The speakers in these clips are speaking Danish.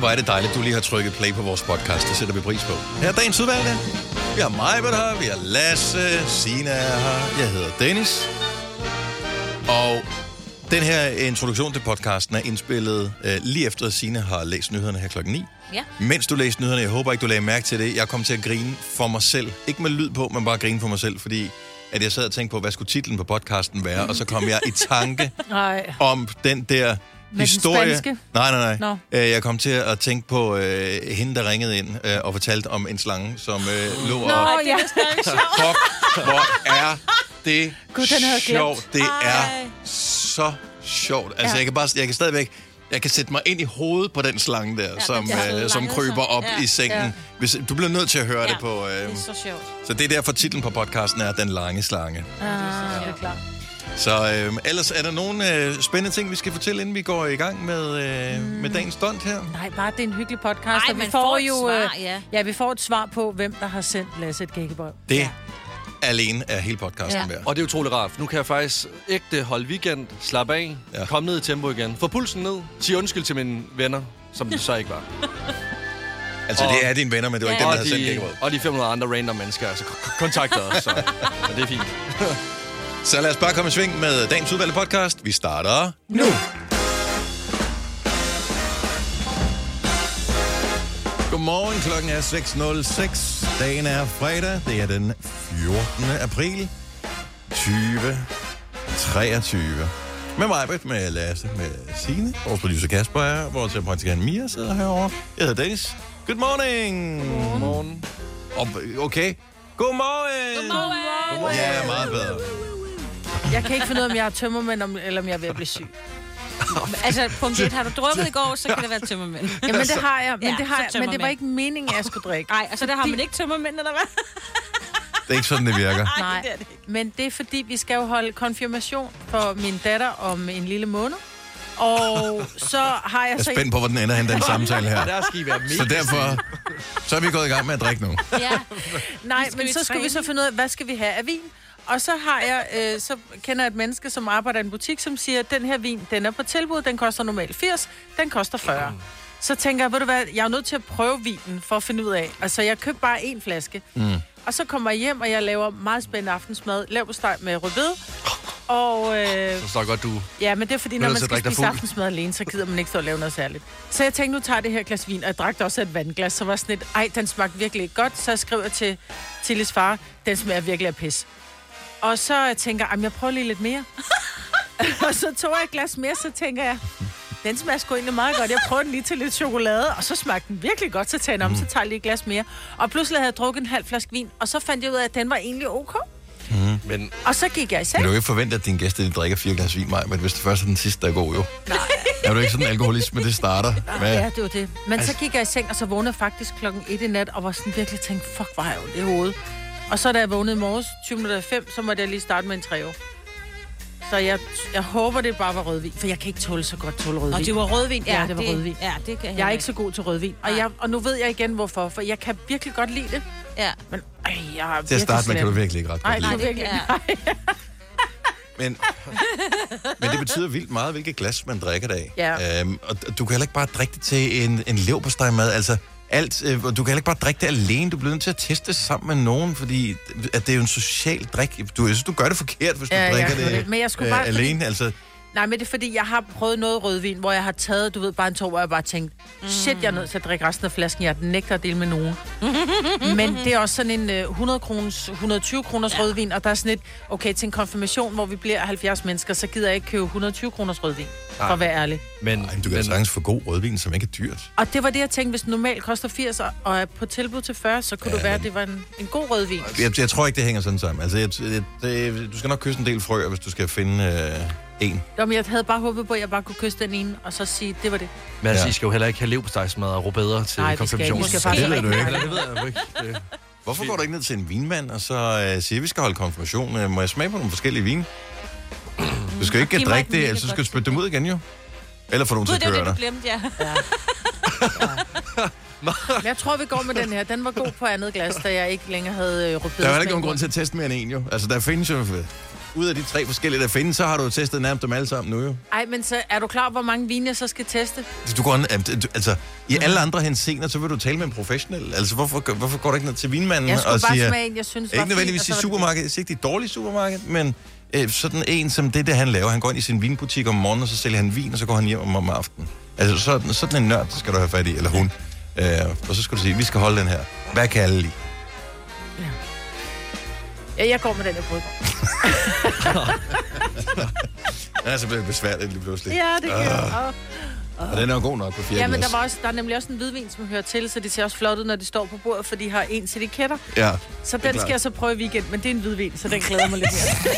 Hvor er det dejligt, du lige har trykket play på vores podcast. Det sætter vi pris på. Her er dagens udvalgte. Vi har Majbert her, vi har Lasse, Sina er her. Jeg hedder Dennis. Og den her introduktion til podcasten er indspillet øh, lige efter, at Signe har læst nyhederne her klokken 9. Ja. Mens du læste nyhederne, jeg håber ikke, du lagde mærke til det. Jeg kom til at grine for mig selv. Ikke med lyd på, men bare grine for mig selv, fordi at jeg sad og tænkte på, hvad skulle titlen på podcasten være, og så kom jeg i tanke om den der den historie. spanske? Nej, nej, nej. Nå. Øh, Jeg kom til at tænke på øh, hende, der ringede ind øh, og fortalte om en slange, som øh, lå Nå, og... ja. Fuck, hvor er det Gud, den havde jeg glemt. sjovt. Det er Ej. så sjovt. Altså, Ja. jeg kan bare, jeg kan stadigvæk, jeg kan sætte mig ind i hovedet på den slange der, ja, som, øh, som kryber op Ja. i sengen. Ja. Hvis, du bliver nødt til at høre Ja. det på... Øh, Det er så sjovt. så det er derfor titlen på podcasten er Den Lange Slange. Ah, det er klart. Så øh, ellers er der nogle øh, spændende ting, vi skal fortælle, inden vi går i gang med, øh, mm. med dagens stunt her. Nej, bare det er en hyggelig podcast. Ej, og vi får, får jo, svar, øh, ja. ja, vi får et svar på, hvem der har sendt Lasse et gækkebrev. Det Ja. alene er hele podcasten Ja. værd. Og det er utroligt rart, for nu kan jeg faktisk ægte holde weekend, slappe af, Ja. komme ned i tempo igen, få pulsen ned, sige undskyld til mine venner, som det så ikke var. Altså, Og- det er dine venner, men det var ikke Ja. dem, der og, havde sendt de, gækkebrød. og de 500 andre random mennesker, altså kontakter os, så men det er fint. Så lad os bare komme i sving med dagens udvalgte podcast. Vi starter nu. Godmorgen, klokken er 6.06. Dagen er fredag. Det er den 14. april 2023. Med mig, med Lasse, med Signe, vores producer Kasper er, vores praktikant Mia sidder herovre. Jeg hedder Dennis. Good morning. Godmorgen. Og, okay. Godmorgen. Godmorgen. Ja, meget bedre. Jeg kan ikke finde ud af, om jeg har tømmermænd, om- eller om jeg er ved at blive syg. Altså, punkt 1, har du drukket i går, så kan det være tømmermænd. Jamen, det har jeg, men, Ja, det, har så jeg, men det var ikke meningen, at jeg skulle drikke. Nej, altså der har man ikke tømmermænd, eller hvad? Det er ikke sådan, det virker. Nej, det er det ikke. men det er fordi, vi skal jo holde konfirmation for min datter om en lille måned. Og så har jeg Jeg så... er spændt på, hvor den ender hen, den samtale her. Der skal I være mega Så derfor, så er vi gået i gang med at drikke nu. Ja. Nej, men så skal vi så finde ud af, hvad skal vi have af vin? Og så har jeg, øh, så kender jeg et menneske, som arbejder i en butik, som siger, at den her vin, den er på tilbud, den koster normalt 80, den koster 40. Så tænker jeg, ved du hvad, jeg er nødt til at prøve vinen for at finde ud af. Altså, jeg købte bare en flaske. Mm. Og så kommer jeg hjem, og jeg laver meget spændende aftensmad. Lav steg med rødbede. Og øh, Så står godt, du... ja, men det er fordi, når man skal spise aftensmad alene, så gider man ikke stå og lave noget særligt. Så jeg tænkte, nu tager jeg det her glas vin, og jeg drak også et vandglas, så var sådan et, ej, den smagte virkelig ikke godt. Så jeg skriver til Tillis far, den smager virkelig af pis. Og så tænker jeg, "Jamen, jeg prøver lige lidt mere. og så tog jeg et glas mere, så tænker jeg, den smager sgu egentlig meget godt. Jeg prøver den lige til lidt chokolade, og så smagte den virkelig godt. Så tager jeg den om, så tager jeg lige et glas mere. Og pludselig havde jeg drukket en halv flaske vin, og så fandt jeg ud af, at den var egentlig ok. Men Og så gik jeg i Men seng. du kan jo ikke forvente, at dine gæster de drikker fire glas vin, Maja, men hvis det først er den sidste, der er god, jo. Nej. Er du ikke sådan en alkoholisme, det starter med? Ja, det var det. Men så gik jeg i seng, og så vågnede faktisk klokken 1 i nat, og var sådan virkelig tænkt, fuck, hvor har jeg ondt i hovedet. Og så da jeg vågnede i morges, 20 minutter i 5, så måtte jeg lige starte med en træve. Så jeg, jeg håber, det bare var rødvin, for jeg kan ikke tåle så godt tåle rødvin. Og det var rødvin. Ja, det var rødvin. Ja, det kan Jeg er ikke så god til rødvin, og, Nej. jeg, og nu ved jeg igen, hvorfor. For jeg kan virkelig godt lide det, Ja. men ej, jeg er Til at starte med kan du virkelig ikke ret Nej, godt nej, lide. det det. virkelig ja. nej. Men, men det betyder vildt meget, hvilket glas man drikker det af. Ja. Øhm, og du kan heller ikke bare drikke det til en, en leverpostejmad. Altså, alt, øh, du kan heller ikke bare drikke det alene. Du bliver nødt til at teste det sammen med nogen, fordi at det er jo en social drik. Du, jeg synes, du gør det forkert, hvis du Ja, ja, drikker det var det. Men jeg skulle øh, bare- alene. Altså, Nej, men det er fordi, jeg har prøvet noget rødvin, hvor jeg har taget, du ved, bare en tår, hvor jeg bare tænkt, shit, jeg er nødt til at drikke resten af flasken, jeg nægter at dele med nogen. men det er også sådan en øh, 100 kroners, 120 kroners ja. rødvin, og der er sådan et, okay, til en konfirmation, hvor vi bliver 70 mennesker, så gider jeg ikke købe 120 kroners rødvin, for at være ærlig. Men, ej, men du kan men, sagtens få god rødvin, som ikke er dyrt. Og det var det, jeg tænkte, hvis den normalt koster 80 og- er på tilbud til 40, så kunne Ja, det være, men- det var en, en god rødvin. Jeg, jeg tror ikke, det hænger sådan sammen. Altså, jeg, jeg, det, du skal nok kysse en del frøer, hvis du skal finde øh, en. Jo, men jeg havde bare håbet på, at jeg bare kunne kysse den ene, og så sige, det var det. men altså, Ja. I skal jo heller ikke have levpostejsmad og rødbeder til Nej, vi skal konfirmationen. Vi skal det ved ikke. du ikke. Eller, det ved jeg ikke. Det, Hvorfor går du ikke ned til en vinmand, og så øh, siger, at vi skal holde konfirmation? Øh, må jeg smage på nogle forskellige vine? Du skal ikke drikke et det, ellers så skal du spytte dem ud igen, jo. Eller få nogen til at det var køre det, du glemte, ja. Men Jeg tror, vi går med den her. Den var god på andet glas, da jeg ikke længere havde øh, rødbeder. Der er heller ikke nogen grund til at teste mere end en, jo. Altså, der findes jo... ud af de tre forskellige, der findes, så har du testet nærmest dem alle sammen nu jo. Ej, men så er du klar, hvor mange vine jeg så skal teste? Du går, altså, i alle andre hensener, så vil du tale med en professionel. Altså, hvorfor, hvorfor går du ikke ned til vinmanden Jeg skulle og bare siger... smage en, jeg synes Ikke nødvendigvis i og det supermarkedet. Jeg siger ikke, det et dårligt supermarked, men øh, sådan en som det, der han laver. Han går ind i sin vinbutik om morgenen, og så sælger han vin, og så går han hjem om, om aftenen. Altså, sådan, sådan en nørd skal du have fat i, eller hun. Øh, og så skal du sige, vi skal holde den her. Hvad kan alle lide? Ja, jeg går med den, jeg bryder. Den er så blevet besværligt lige pludselig. Ja, det kan jeg. Og den er jo god nok på fjerde Ja, men der, var også, der er nemlig også en hvidvin, som hører til, så de ser også flot ud, når de står på bordet, for de har ens etiketter. Ja. Så den skal jeg så prøve i weekend, men det er en hvidvin, så den glæder mig lidt mere.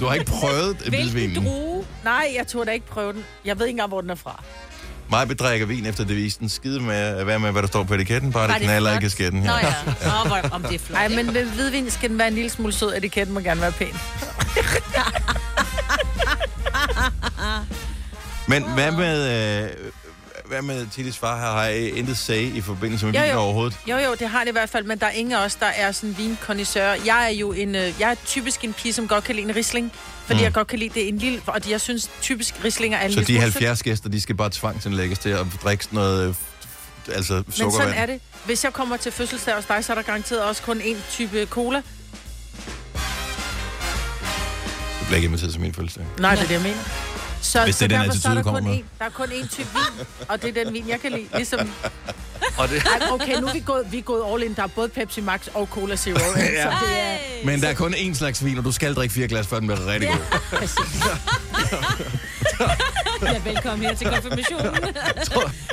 Du har ikke prøvet Hvilken hvidvinen. drue? Nej, jeg turde da ikke prøve den. Jeg ved ikke engang, hvor den er fra. Mig bedrikker vin efter devisen. Skide med være med, hvad der står på etiketten. Bare det knaller i kasketten Nå her. ja, Åh, hvor, om det er flot. Nej, men med hvidvin skal den være en lille smule sød. Etiketten må gerne være pæn. Men hvad med, øh, hvad med Tillis far her? Har I intet sag i forbindelse med Jo, vin jo. overhovedet? Jo, jo, det har det i hvert fald, men der er ingen af os, der er sådan vinkondisseur. Jeg er jo en, øh, jeg er typisk en pige, som godt kan lide en risling, fordi mm. jeg godt kan lide det en lille, og jeg synes typisk rislinger er en Så de smule sødt. 70 gæster, de skal bare tvangsindlægges til at drikke sådan noget, øh, altså Men sukkervand? sådan er det. Hvis jeg kommer til fødselsdag hos dig, så er der garanteret også kun én type cola. Du bliver ikke inviteret til min fødselsdag. Nej, det er det, jeg mener. Så, Hvis det er den derfor, så er attitude, der, kommer kun med. én, der er kun én type vin, og det er den vin, jeg kan lide. Ligesom, Og det, Ej, okay, nu er vi gået, vi er gået all in. Der er både Pepsi Max og Cola Zero. ja. Så det er. Men der er kun én slags vin, og du skal drikke fire glas, før den bliver rigtig god. præcis. Ja, velkommen her til konfirmationen.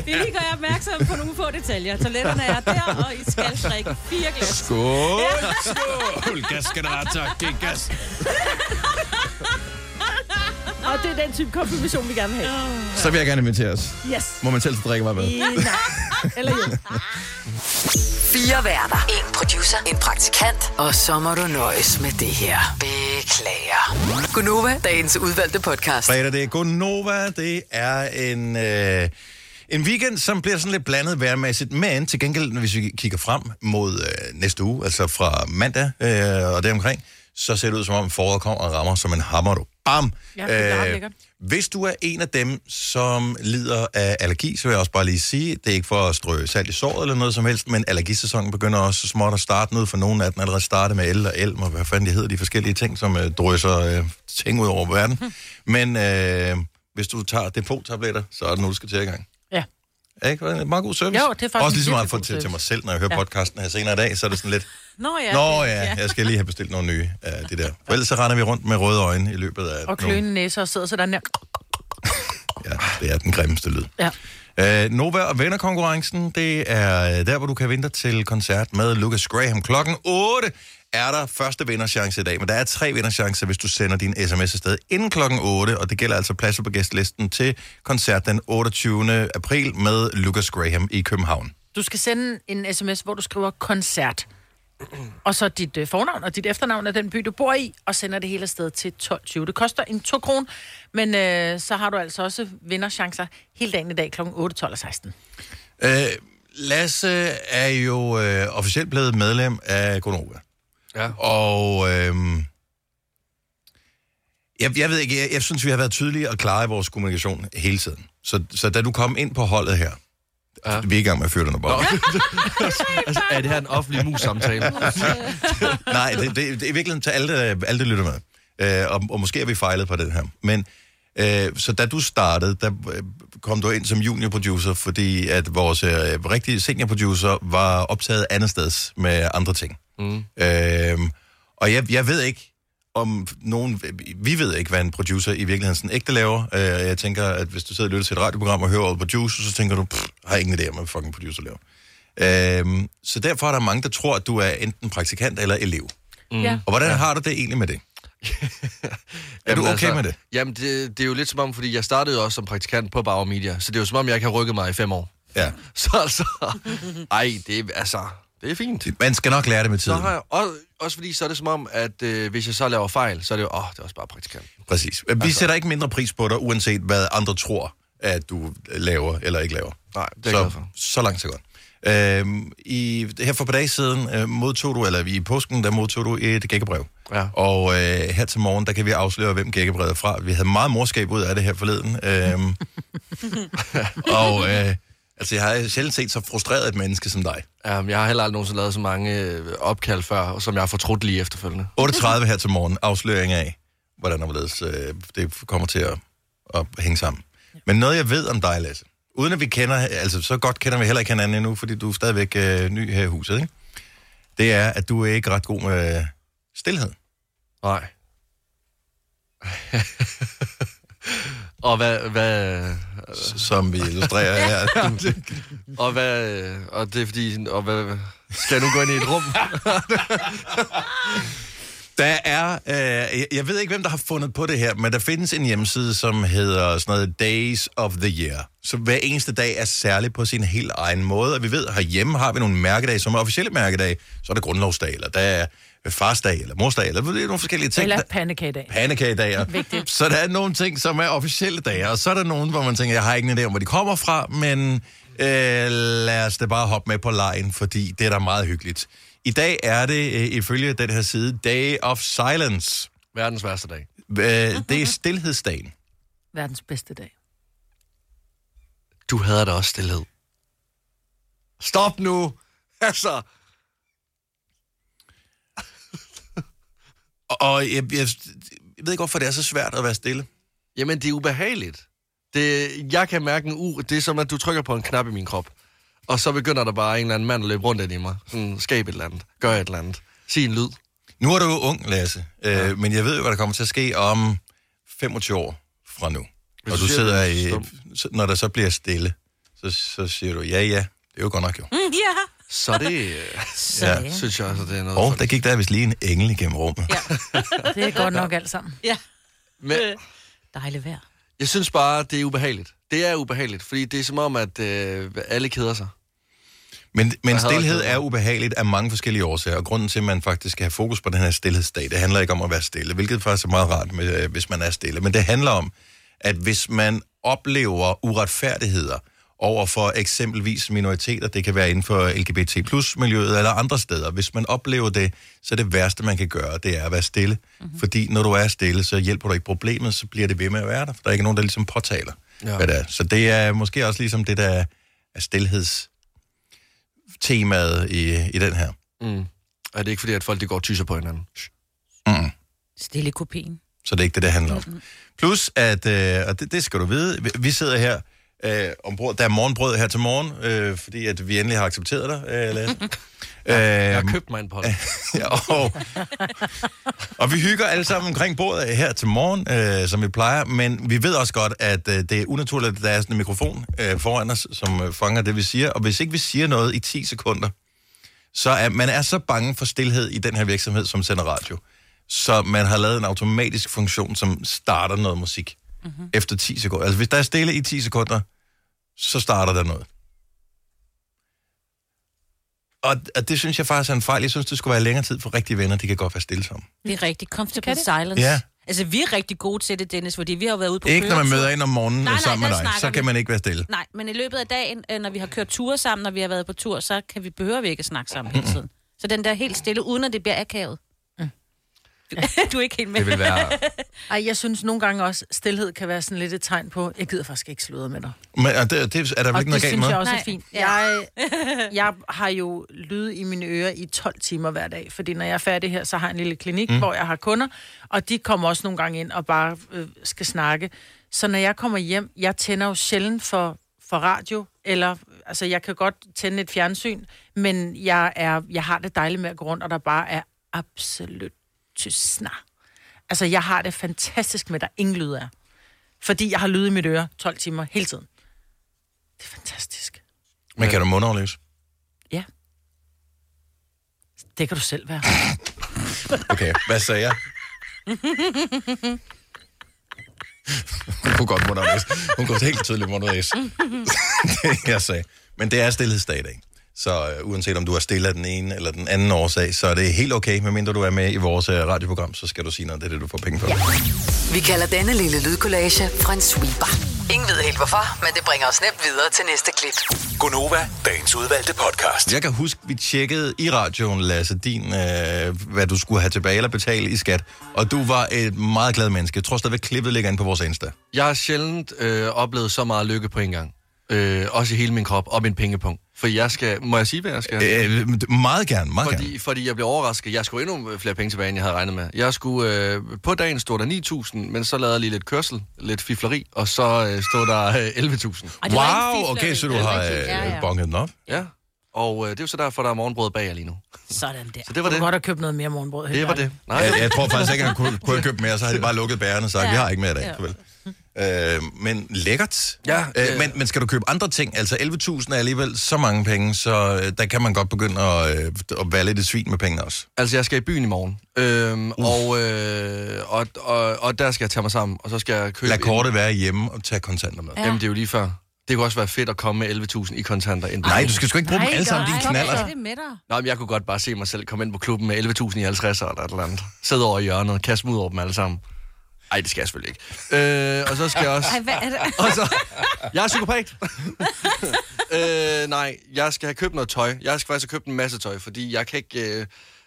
Vi lige gør jer opmærksom på nogle få detaljer. Toiletterne er der, og I skal drikke fire glas. Skål! Skål! Gas skal der tak. Gas. Og det er den type konfirmation, vi gerne vil have. Så vil jeg gerne invitere os. Yes. Må man selv drikke mig med? I, nej. Eller jo. Fire værter. En producer. En praktikant. Og så må du nøjes med det her. Beklager. Gunova, dagens udvalgte podcast. Fredag, det er Gonova. Det er en, øh, en weekend, som bliver sådan lidt blandet værmæssigt. Men til gengæld, hvis vi kigger frem mod øh, næste uge, altså fra mandag øh, og deromkring, så ser det ud som om foråret kommer og rammer som en hammer. Du. Bam! Ja, det er lækkert. hvis du er en af dem, som lider af allergi, så vil jeg også bare lige sige, det er ikke for at strø salt i såret eller noget som helst, men allergisæsonen begynder også så småt at starte noget for nogle af den allerede startet med el og elm, og hvad fanden det hedder, de forskellige ting, som øh, drysser øh, ting ud over verden. Men øh, hvis du tager depot-tabletter, så er det nu, du skal til i gang. Ikke? Det er en meget god service. Jo, det er faktisk Også en lige så meget virkelig for god til, til mig selv, når jeg hører Ja. podcasten her senere i dag, så er det sådan lidt, Nå ja. nå det- ja, jeg skal lige have bestilt nogle nye af de der. For ellers så render vi rundt med røde øjne i løbet af Og nogle- kløende næser og sidder sådan der. Ja, det er den grimmeste lyd. Ja. Øh, Nova og vennerkonkurrencen, det er der, hvor du kan vinde til koncert med Lucas Graham. Klokken 8 er der første vinderchance i dag, men der er tre vinderchancer, hvis du sender din sms afsted inden klokken 8, og det gælder altså pladser på gæstlisten til koncert den 28. april med Lucas Graham i København. Du skal sende en sms, hvor du skriver koncert. Og så dit øh, fornavn og dit efternavn af den by, du bor i, og sender det hele afsted til 12.20. Det koster en 2 kron, men øh, så har du altså også vinderchancer hele dagen i dag kl. 8, 12 og 16. Øh, Lasse er jo øh, officielt blevet medlem af Gonova. Ja. Og øh, jeg, jeg ved ikke, jeg, jeg synes, vi har været tydelige og klare i vores kommunikation hele tiden. Så, så da du kom ind på holdet her, Ja. vi er i gang med at fyre dig altså, er det her en offentlig mus-samtale? Nej, det, det, det er virkelig til alle, alle der lytter med. Øh, og, og måske er vi fejlet på den her. Men øh, så da du startede, der kom du ind som junior producer, fordi at vores øh, rigtige senior producer var optaget andet steds med andre ting. Mm. Øh, og jeg, jeg ved ikke, om nogen... Vi ved ikke, hvad en producer i virkeligheden sådan ægte laver. Øh, jeg tænker, at hvis du sidder og lytter til et radioprogram og hører ordet producer, så tænker du, pff, har ingen idé om, hvad fucking producer laver. Øh, så derfor er der mange, der tror, at du er enten praktikant eller elev. Mm. Ja. Og hvordan ja. har du det egentlig med det? Er du okay med det? Jamen, det, det er jo lidt som om, fordi jeg startede også som praktikant på Bauer Media, så det er jo som om, jeg ikke har rykket mig i fem år. Ja. Så altså, ej, det er, altså, det er fint. Man skal nok lære det med Så tiden. har jeg, også, også fordi, så er det som om, at øh, hvis jeg så laver fejl, så er det jo, åh, det er også bare praktikant. Præcis. Vi altså... sætter ikke mindre pris på dig, uanset hvad andre tror, at du laver eller ikke laver. Nej, det er så, for. så langt så godt. Øhm, i, her for et par dage siden øh, modtog du, eller i påsken, der modtog du et gækkebrev. Ja. Og øh, her til morgen, der kan vi afsløre, hvem gækkebrevet er fra. Vi havde meget morskab ud af det her forleden. Øhm, og øh, altså, jeg har sjældent set så frustreret et menneske som dig. Um, jeg har heller aldrig nogensinde lavet så mange øh, opkald før, som jeg har fortrudt lige efterfølgende. 8.30 her til morgen, afsløring af, hvordan hvorledes, øh, det kommer til at, at hænge sammen. Men noget, jeg ved om dig, Lasse, uden at vi kender, altså så godt kender vi heller ikke hinanden endnu, fordi du er stadigvæk øh, ny her i huset, ikke? Det er, at du er ikke ret god med stillhed. Nej. og hvad, hvad, som vi illustrerer her. Du, og hvad, og det er fordi, og hvad, skal jeg nu gå ind i et rum? der er, øh, jeg- ved ikke, hvem der har fundet på det her, men der findes en hjemmeside, som hedder sådan noget Days of the Year. Så hver eneste dag er særlig på sin helt egen måde. Og vi ved, herhjemme har vi nogle mærkedage, som er officielle mærkedage. Så er der grundlovsdag, eller der er farsdag, eller morsdag, eller det er nogle forskellige ting. Eller pandekagedag. pandekagedager. Vigtigt. Så der er nogle ting, som er officielle dage, og så er der nogle, hvor man tænker, jeg har ikke en idé om, hvor de kommer fra, men øh, lad os da bare hoppe med på lejen, fordi det er da meget hyggeligt. I dag er det, øh, ifølge den her side, Day of Silence. Verdens værste dag. Øh, det er stillhedsdagen. Verdens bedste dag. Du hader da også stillhed. Stop nu! Altså, Og jeg, jeg, jeg ved ikke, hvorfor det er så svært at være stille. jamen det er ubehageligt. Det, jeg kan mærke en u... Det er som, at du trykker på en knap i min krop. Og så begynder der bare en eller anden mand at løbe rundt ind i mig. Sådan, skab et eller andet. Gør et eller andet. Sig en lyd. Nu er du jo ung, Lasse, øh, ja. men jeg ved jo, hvad der kommer til at ske om 25 år fra nu. Hvis Og du sidder i, så- så, når der så bliver stille, så, så siger du, ja, ja, det er jo godt nok jo. Mm, ja. Så det, øh, Så Ja. ja. synes jeg altså, det er noget... Og for- der gik der vist lige en engel igennem rummet. Ja. Det er godt nok alt sammen. ja. Men, Dejligt vejr. jeg synes bare, det er ubehageligt. Det er ubehageligt, fordi det er som om, at øh, alle keder sig. Men, men stillhed er ubehageligt af mange forskellige årsager, og grunden til, at man faktisk skal have fokus på den her stillhedsdag, det handler ikke om at være stille, hvilket faktisk er meget rart, med, øh, hvis man er stille, men det handler om, at hvis man oplever uretfærdigheder over for eksempelvis minoriteter, det kan være inden for LGBT plus miljøet eller andre steder, hvis man oplever det, så det værste, man kan gøre, det er at være stille. Mm-hmm. Fordi når du er stille, så hjælper du ikke problemet, så bliver det ved med at være der, for der er ikke nogen, der ligesom påtaler, ja. Hvad det er. Så det er måske også ligesom det, der er stillheds temaet i, i den her. Mm. Er det ikke fordi, at folk de går og tyser på hinanden? Mm. Stille kopien. Så det er ikke det, det handler om. Plus, at, øh, og det, det skal du vide, vi, vi sidder her øh, ombord, der er morgenbrød her til morgen, øh, fordi at vi endelig har accepteret dig, øh, Lasse. Jeg har øh, købt mig en pot. ja, og, og vi hygger alle sammen omkring bordet her til morgen, øh, som vi plejer, men vi ved også godt, at øh, det er unaturligt, at der er sådan en mikrofon øh, foran os, som øh, fanger det, vi siger, og hvis ikke vi siger noget i 10 sekunder, så er man er så bange for stillhed i den her virksomhed, som sender radio, så man har lavet en automatisk funktion, som starter noget musik mm-hmm. efter 10 sekunder. Altså hvis der er stille i 10 sekunder, så starter der noget. Og, og det synes jeg faktisk er en fejl. Jeg synes, det skulle være længere tid for rigtige venner. De kan godt være stille sammen. Det er rigtig comfortable silence. Ja. Altså, vi er rigtig gode til det, Dennis, fordi vi har været ude på Ikke når man køretur. møder ind om morgenen Nej, nej, sammen med dig. Så kan vi. man ikke være stille. Nej, men i løbet af dagen, øh, når vi har kørt ture sammen, når vi har været på tur, så kan vi behøver vi ikke at snakke sammen hele tiden. Så den der helt stille, uden at det bliver akavet. Du, er ikke helt med. Det vil være... Ej, jeg synes nogle gange også, stillhed kan være sådan lidt et tegn på, jeg gider faktisk ikke sludre med dig. Men og det, det er der vel Og ikke det noget galt synes med? jeg også er Nej. fint. Ja. Jeg, jeg har jo lyd i mine ører i 12 timer hver dag, fordi når jeg er færdig her, så har jeg en lille klinik, mm. hvor jeg har kunder, og de kommer også nogle gange ind og bare øh, skal snakke. Så når jeg kommer hjem, jeg tænder jo sjældent for, for radio, eller altså jeg kan godt tænde et fjernsyn, men jeg, er, jeg har det dejligt med at gå rundt, og der bare er absolut tystnar. Altså jeg har det fantastisk med, at der ingen lyd er. Fordi jeg har lyd i mit øre 12 timer hele tiden. Det er fantastisk. Men kan du mundafløse? Ja. Det kan du selv være. Okay, hvad sagde jeg? Hun kunne godt mundaflæse. Hun kunne helt tydeligt mundaflæse. det jeg sagde. Men det er stillhedsdag i dag. Så uh, uanset om du er stille af den ene eller den anden årsag, så er det helt okay, medmindre du er med i vores uh, radioprogram, så skal du sige noget, det er det, du får penge for. Ja. Vi kalder denne lille lydkollage Frans sweeper. Ingen ved helt hvorfor, men det bringer os nemt videre til næste klip. Gunova, dagens udvalgte podcast. Jeg kan huske, vi tjekkede i radioen, Lasse, din, øh, hvad du skulle have tilbage eller betale i skat. Og du var et meget glad menneske. Jeg tror stadigvæk, klippet ligger inde på vores Insta. Jeg har sjældent øh, oplevet så meget lykke på en gang. Øh, også i hele min krop og min pengepunkt. For jeg skal... Må jeg sige, hvad jeg skal? Øh, meget gerne, meget gerne. Fordi, fordi jeg blev overrasket. Jeg skulle endnu flere penge tilbage, end jeg havde regnet med. Jeg skulle... Øh, på dagen stod der 9.000, men så lavede jeg lige lidt kørsel, lidt fifleri, og så øh, stod der øh, 11.000. Ej, det var ikke Wow, okay, så du har rigtigt. Ja, øh, ja. bonket den op. Ja. Og øh, det er jo så derfor, der er morgenbrød bag jer lige nu. Sådan der. Så det var Du det. kunne godt have købt noget mere morgenbrød. Det var det. Nej, Jeg, jeg tror faktisk ikke, at han kunne, kunne have købt mere, så havde de bare lukket bærerne og sagt, Ja. vi har ikke mere i dag. Ja. Farvel. Øh, men lækkert. Ja, Øh, øh. men, men skal du købe andre ting? Altså 11.000 er alligevel så mange penge, så øh, der kan man godt begynde at, øh, at være lidt svin med pengene også. Altså, jeg skal i byen i morgen. Øhm, og, øh, og, og, og der skal jeg tage mig sammen, og så skal jeg købe... Lad en- kortet være hjemme og tage kontanter med. Ja. Jamen, det er jo lige før. Det kunne også være fedt at komme med 11.000 i kontanter. Ind. Nej, du skal sgu ikke bruge dem Nej, alle sammen, nej. Stop knaller. med det med dig. Nå, men jeg kunne godt bare se mig selv komme ind på klubben med 11.000 i 50 eller et eller andet. Sidde over i hjørnet og kaste dem ud over dem alle sammen. Nej, det skal jeg selvfølgelig ikke. Øh, og så skal jeg også... Ej, hvad er det? Og så, jeg er psykopat. øh, nej, jeg skal have købt noget tøj. Jeg skal faktisk have købt en masse tøj, fordi jeg kan ikke... Øh,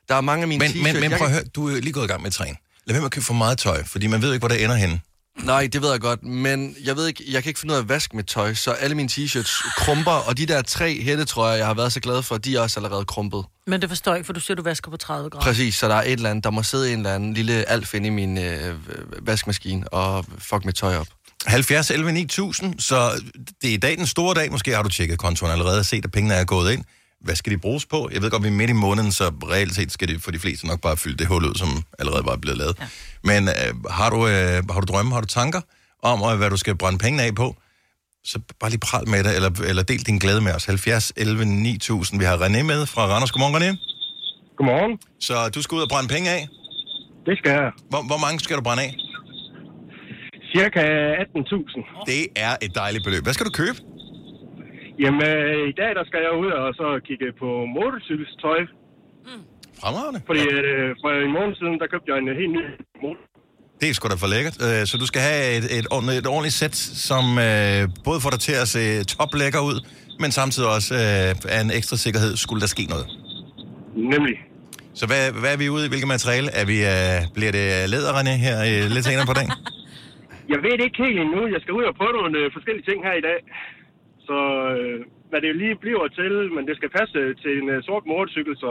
der er mange af mine Men, t-shirts... men, men prøv at høre, du er lige gået i gang med at træne. Lad være med at købe for meget tøj, fordi man ved ikke, hvor det ender henne. Nej, det ved jeg godt, men jeg ved ikke, jeg kan ikke finde ud af at vaske mit tøj, så alle mine t-shirts krumper, og de der tre hættetrøjer, jeg har været så glad for, de er også allerede krumpet. Men det forstår jeg ikke, for du siger, du vasker på 30 grader. Præcis, så der er et eller andet, der må sidde en eller anden lille alf inde i min øh, vaskemaskine og fuck mit tøj op. 70 11 9000, så det er i dag den store dag. Måske har du tjekket kontoen allerede og set, at pengene er gået ind. Hvad skal de bruges på? Jeg ved godt, vi er midt i måneden, så reelt set skal det for de fleste nok bare fylde det hul ud, som allerede var blevet lavet. Ja. Men øh, har, du, øh, har du drømme, har du tanker om, øh, hvad du skal brænde pengene af på? Så bare lige pral med det, eller, eller del din glæde med os. 70 11 9000. Vi har René med fra Randers. Godmorgen, René. Godmorgen. Så du skal ud og brænde penge af. Det skal jeg. Hvor, hvor mange skal du brænde af? Cirka 18.000. Det er et dejligt beløb. Hvad skal du købe? Jamen, øh, i dag der skal jeg ud og så kigge på motorcykelstøj. Fremragende. Fordi øh, for en måned siden, der købte jeg en helt ny motor. Det er sgu da for lækkert. Øh, Så du skal have et, et, ordentligt- et ordentligt sæt, som øh, både får dig til at se toplækker ud, men samtidig også øh, er en ekstra sikkerhed, skulle der ske noget. Nemlig. Så hvad, hvad er vi ude i? Hvilket materiale? Er vi, øh, bliver det læder, René, her øh, lidt senere på dagen? Jeg ved det ikke helt endnu. Jeg skal ud og prøve nogle øh, forskellige ting her i dag. Så øh, hvad det lige bliver til, men det skal passe til en øh, sort motorcykel, så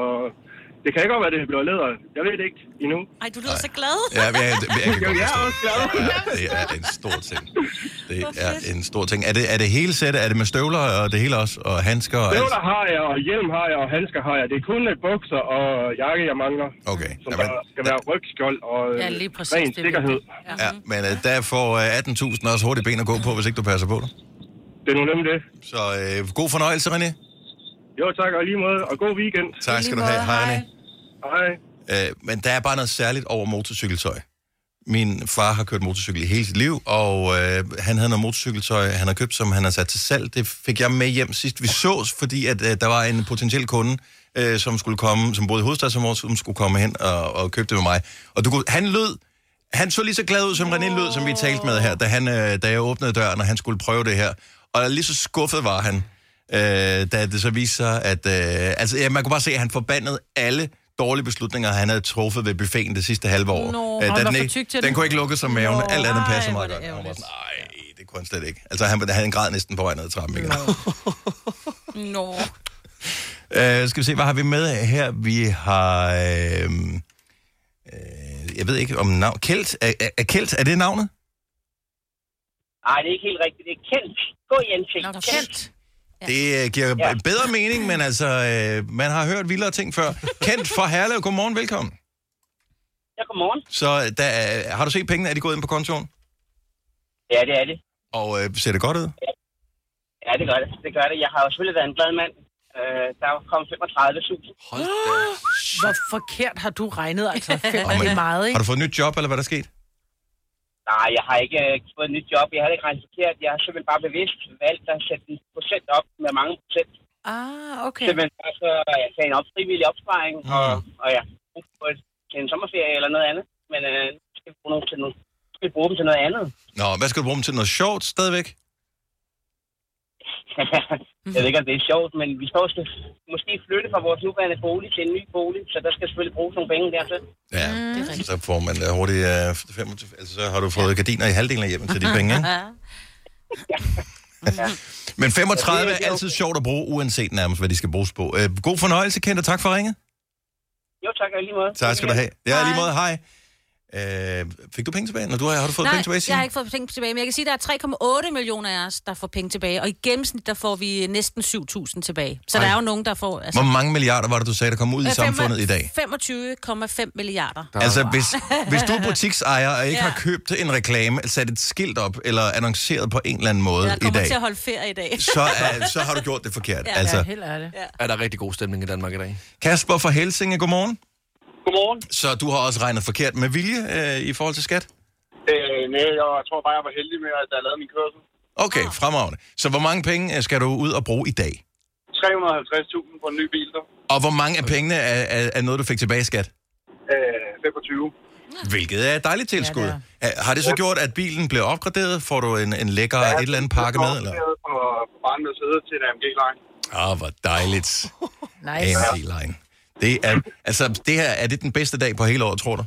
det kan ikke godt være, det bliver læder. Jeg ved det ikke endnu. Ej, du lyder så glad. Ja, jeg, jeg, jeg, jeg kan Jo, godt jeg er også glad. Ja, det er en stor ting. Det er en stor ting. Er det, er det hele sættet? Er det med støvler og det hele også? Og handsker og? Støvler har jeg, og hjelm har jeg, og handsker har jeg. Det er kun øh, bukser og jakke, jeg mangler. Okay. Som Jamen, der skal være rygskjold og øh, Ja, lige præcis, ren det er sikkerhed. Ja, men øh, der får øh, 18.000 også hurtigt ben at gå på, hvis ikke du passer på det. Det er nu nemlig det. Så øh, god fornøjelse, René. Jo, tak, og lige måde, og god weekend. Tak skal du have. Hej, René. Hej. Øh, men der er bare noget særligt over motorcykeltøj. Min far har kørt motorcykel i hele sit liv, og øh, han havde noget motorcykeltøj, han har købt, som han har sat til salg. Det fik jeg med hjem sidst vi sås, fordi at, øh, der var en potentiel kunde, øh, som skulle komme, som boede i hovedstadsområdet, som skulle komme hen og, og købe det med mig. Og du kunne, han lød, han så lige så glad ud, som René lød, som vi talte med her, da, han, øh, da jeg åbnede døren, og han skulle prøve det her. Og lige så skuffet var han, øh, da det så viste sig, at... Øh, altså, ja, man kunne bare se, at han forbandede alle dårlige beslutninger, han havde truffet ved buffeten det sidste halve år. Nå, Øh, han da var den, ikke, den det. kunne ikke lukke sig maven. Nå, Alt andet passer meget godt. Han var ærgerligt. sådan, nej, det kunne han slet ikke. Altså, han en grad næsten på vej ned ad trappen. Ikke? Nå. Øh, skal vi se, hvad har vi med her? Vi har... Øh, øh, jeg ved ikke om navn... Kelt? Er, er, er Kelt, er det navnet? Nej, det er ikke helt rigtigt. Det er kendt. Gå Jens. Nå, kendt. Det øh, giver Ja. ja. bedre mening, men altså, øh, man har hørt vildere ting før. Kent fra Herlev, godmorgen, velkommen. Ja, godmorgen. Så der, er- har du set pengene? Er de gået ind på kontoen? Ja, det er det. Og øh, ser det godt ud? Ja, det gør det. Det gør det. Jeg har jo selvfølgelig været en glad mand. Øh, der er kommet 35.000. Hold da. Hvor forkert har du regnet, altså. Fem er men det meget, ikke? Har du fået et nyt job, eller hvad der er sket? Nej, jeg har ikke øh, fået et nyt job. Jeg har ikke regnet forkert. Jeg har simpelthen bare bevidst valgt at sætte en procent op med mange procent. Ah, okay. Simpelthen bare så jeg kan en op, frivillig opsparing. Mm. Og, og ja, på et, til en sommerferie eller noget andet. Men øh, skal vi bruge, nogle til nu skal vi bruge dem til noget andet. Nå, hvad skal du bruge dem til? Noget sjovt stadigvæk? Jeg ved ikke, om det er sjovt, men vi skal måske flytte fra vores nuværende bolig til en ny bolig, så der skal selvfølgelig bruges nogle penge dertil. Ja, så får man uh, hurtigt uh, 25, altså, så har du fået gardiner i halvdelen af hjemmet til de penge, ikke? Men 35 er altid sjovt at bruge, uanset nærmest, hvad de skal bruges på. Uh, god fornøjelse, Kent, og tak for ringet. Jo, tak og lige måde. Tak skal du have. Ja, lige måde, hej. Uh, fik du penge tilbage? Når du har, har du fået Nej, penge tilbage, jeg Signe? har ikke fået penge tilbage, men jeg kan sige, at der er 3,8 millioner af os, der får penge tilbage, og i gennemsnit, der får vi næsten 7.000 tilbage. Så Ej. der er jo nogen, der får... Altså, Hvor mange milliarder var det, du sagde, der kom ud i øh, samfundet i dag? 25,5 milliarder. Altså, hvis, hvis du er butiksejer og ikke Ja. har købt en reklame, sat et skilt op, eller annonceret på en eller anden måde Jeg i kommer dag, til at holde ferie i dag. så, er, så har du gjort det forkert. Ja. Altså, Ja, helt ærligt. Er der rigtig god stemning i Danmark i dag? Kasper fra Helsinge, godmorgen. Godmorgen. Så du har også regnet forkert med vilje øh, i forhold til skat? Øh, nej, jeg tror bare, jeg var heldig med, at jeg lavede min kørsel. Okay, fremragende. Så hvor mange penge øh, skal du ud og bruge i dag? 350.000 på en ny bil, der. Og hvor mange af pengene er, er, er noget, du fik tilbage i skat? Øh, 25. Hvilket er et dejligt tilskud. Ja, Ja, har det så gjort, at bilen blev opgraderet? Får du en, en lækker et eller andet pakke med? Eller? Med sæde til en AMG-line. Ah, hvor dejligt. Nice. AMG-line. Det er, altså, det her, er det den bedste dag på hele året, tror du?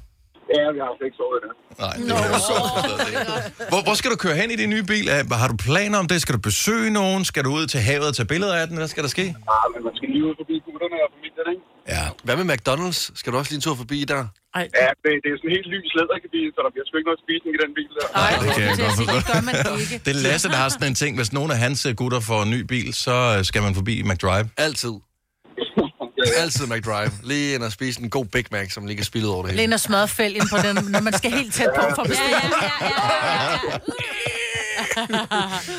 Ja, vi har ikke sovet i det. Nej, det er jo så- hvor, hvor skal du køre hen i din nye bil? Har du planer om det? Skal du besøge nogen? Skal du ud til havet og tage billeder af den? Hvad skal der ske? Nej, men man skal lige ud forbi gutterne og familien, ikke? Ja, Hvad med McDonald's? Skal du også lige en tur forbi der? Ej, Ja, det, det er sådan en helt lys læderkabine, så der bliver sgu ikke noget spisning i den bil der. Ej, det kan jeg godt forstå. Det er Lasse, der har sådan en ting. Hvis nogen af hans gutter får en ny bil, så øh, skal man forbi McDrive. Altid. Altid McDrive. Lige ind og spise en god Big Mac, som lige kan spille over det hele. Læn og smadre fælg ind på den, når man skal helt tæt på for at Ja, bestille. ja, ja, ja, ja.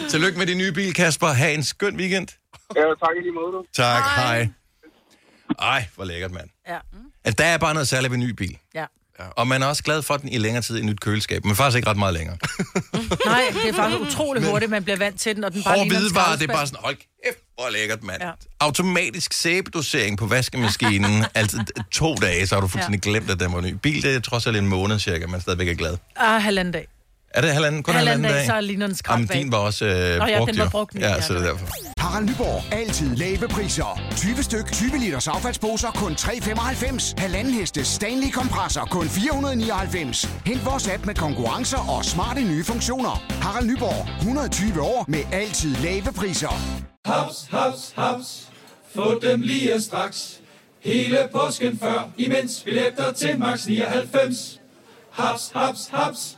Tillykke med din nye bil, Kasper. Ha' en skøn weekend. Ja, tak i lige måde, du. Tak, hej. Ej, hvor lækkert, mand. Ja. Altså, der er bare noget særligt ved en ny bil. ja. Og man er også glad for den i længere tid i et nyt køleskab, men faktisk ikke ret meget længere. Nej, det er faktisk utrolig hurtigt, man bliver vant til den, og den bare Hård ligner en hvidevare, det er bare sådan, hold kæft, hvor lækkert, mand. Ja. Automatisk sæbedosering på vaskemaskinen. altså to dage, så har du fuldstændig glemt, at den var ny. Bil, det er trods alt en måned cirka, man stadigvæk er glad. Ah, halvanden dag. Er det halvanden, kun Halvanden halvanden dag, dag? så ligner den Jamen, din var også øh, Nå ja, brugt, den var brugt, Ja, ja, så det er derfor. Harald Nyborg. Altid lave priser. 20 styk, 20 liters affaldsposer kun 3,95. Halvanden heste Stanley kompresser kun 499. Hent vores app med konkurrencer og smarte nye funktioner. Harald Nyborg. 120 år med altid lave priser. Haps, haps, haps. Få dem lige straks. Hele påsken før, imens billetter til max 99. Haps, haps, haps.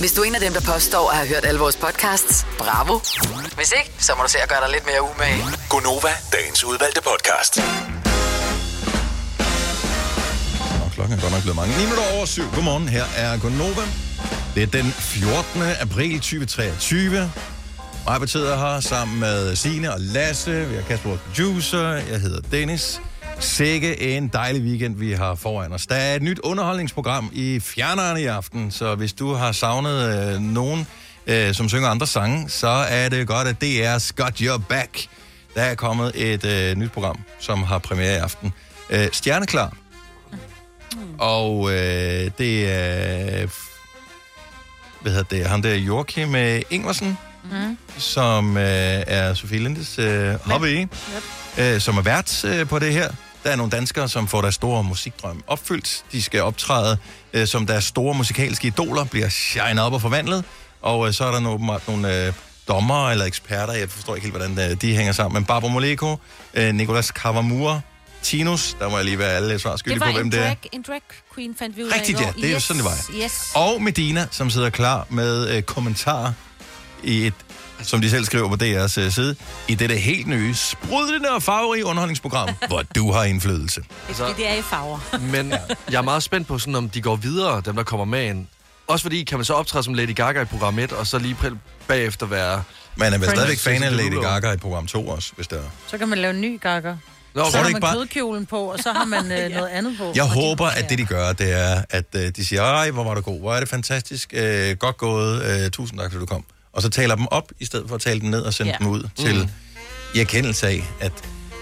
Hvis du er en af dem, der påstår at have hørt alle vores podcasts, bravo. Hvis ikke, så må du se at gøre dig lidt mere umage. Gonova, dagens udvalgte podcast. Og klokken er godt nok blevet mange. 9 minutter over syv. Godmorgen, her er Gonova. Det er den 14. april 2023. Mig betyder her sammen med Sine og Lasse. Vi har Kasper, producer. Jeg hedder Dennis. Sikke en dejlig weekend, vi har foran os. Der er et nyt underholdningsprogram i fjerneren i aften, så hvis du har savnet øh, nogen, øh, som synger andre sange, så er det godt, at DR's Got Your Back. Der er kommet et øh, nyt program, som har premiere i aften. Øh, Stjerneklar. Og øh, det er... Hvad hedder det? Ham der Joachim øh, Ingvarsen, Mm. som øh, er Sofie Lindes øh, hobby, yep. øh, som er vært øh, på det her. Der er nogle danskere, som får deres store musikdrøm opfyldt. De skal optræde øh, som deres store musikalske idoler, bliver shine op og forvandlet. Og øh, så er der nogle, nogle øh, dommer eller eksperter, jeg forstår ikke helt, hvordan øh, de hænger sammen. Men Barbara Moleko, øh, Nicolas Kavamura, Tinus, der må jeg lige være alle svar var på, hvem en det er. drag, en drag queen, fandt vi ud af Rigtigt, ja. Det er jo sådan, det var. Yes. Og Medina, som sidder klar med øh, kommentarer i et, som de selv skriver på DR's øh, side, i dette helt nye, sprudlende og farverige underholdningsprogram, hvor du har indflydelse. Det, det er i farver. Men jeg er meget spændt på, sådan, om de går videre, dem der kommer med ind. Også fordi, kan man så optræde som Lady Gaga i program 1, og så lige præ- bagefter være... Man er vel stadigvæk fan af Lady. Gaga i program 2 også, hvis der er. Så kan man lave en ny gakker. Nå, så har man bare... kødkjolen på, og så har man øh, noget andet på. Jeg håber, at det, de gør, det er, at øh, de siger, ej, hvor var du god, hvor er det fantastisk, øh, godt gået, øh, tusind tak, fordi du kom. Og så taler dem op, i stedet for at tale dem ned og sende Ja. dem ud til Mm. i erkendelse af, at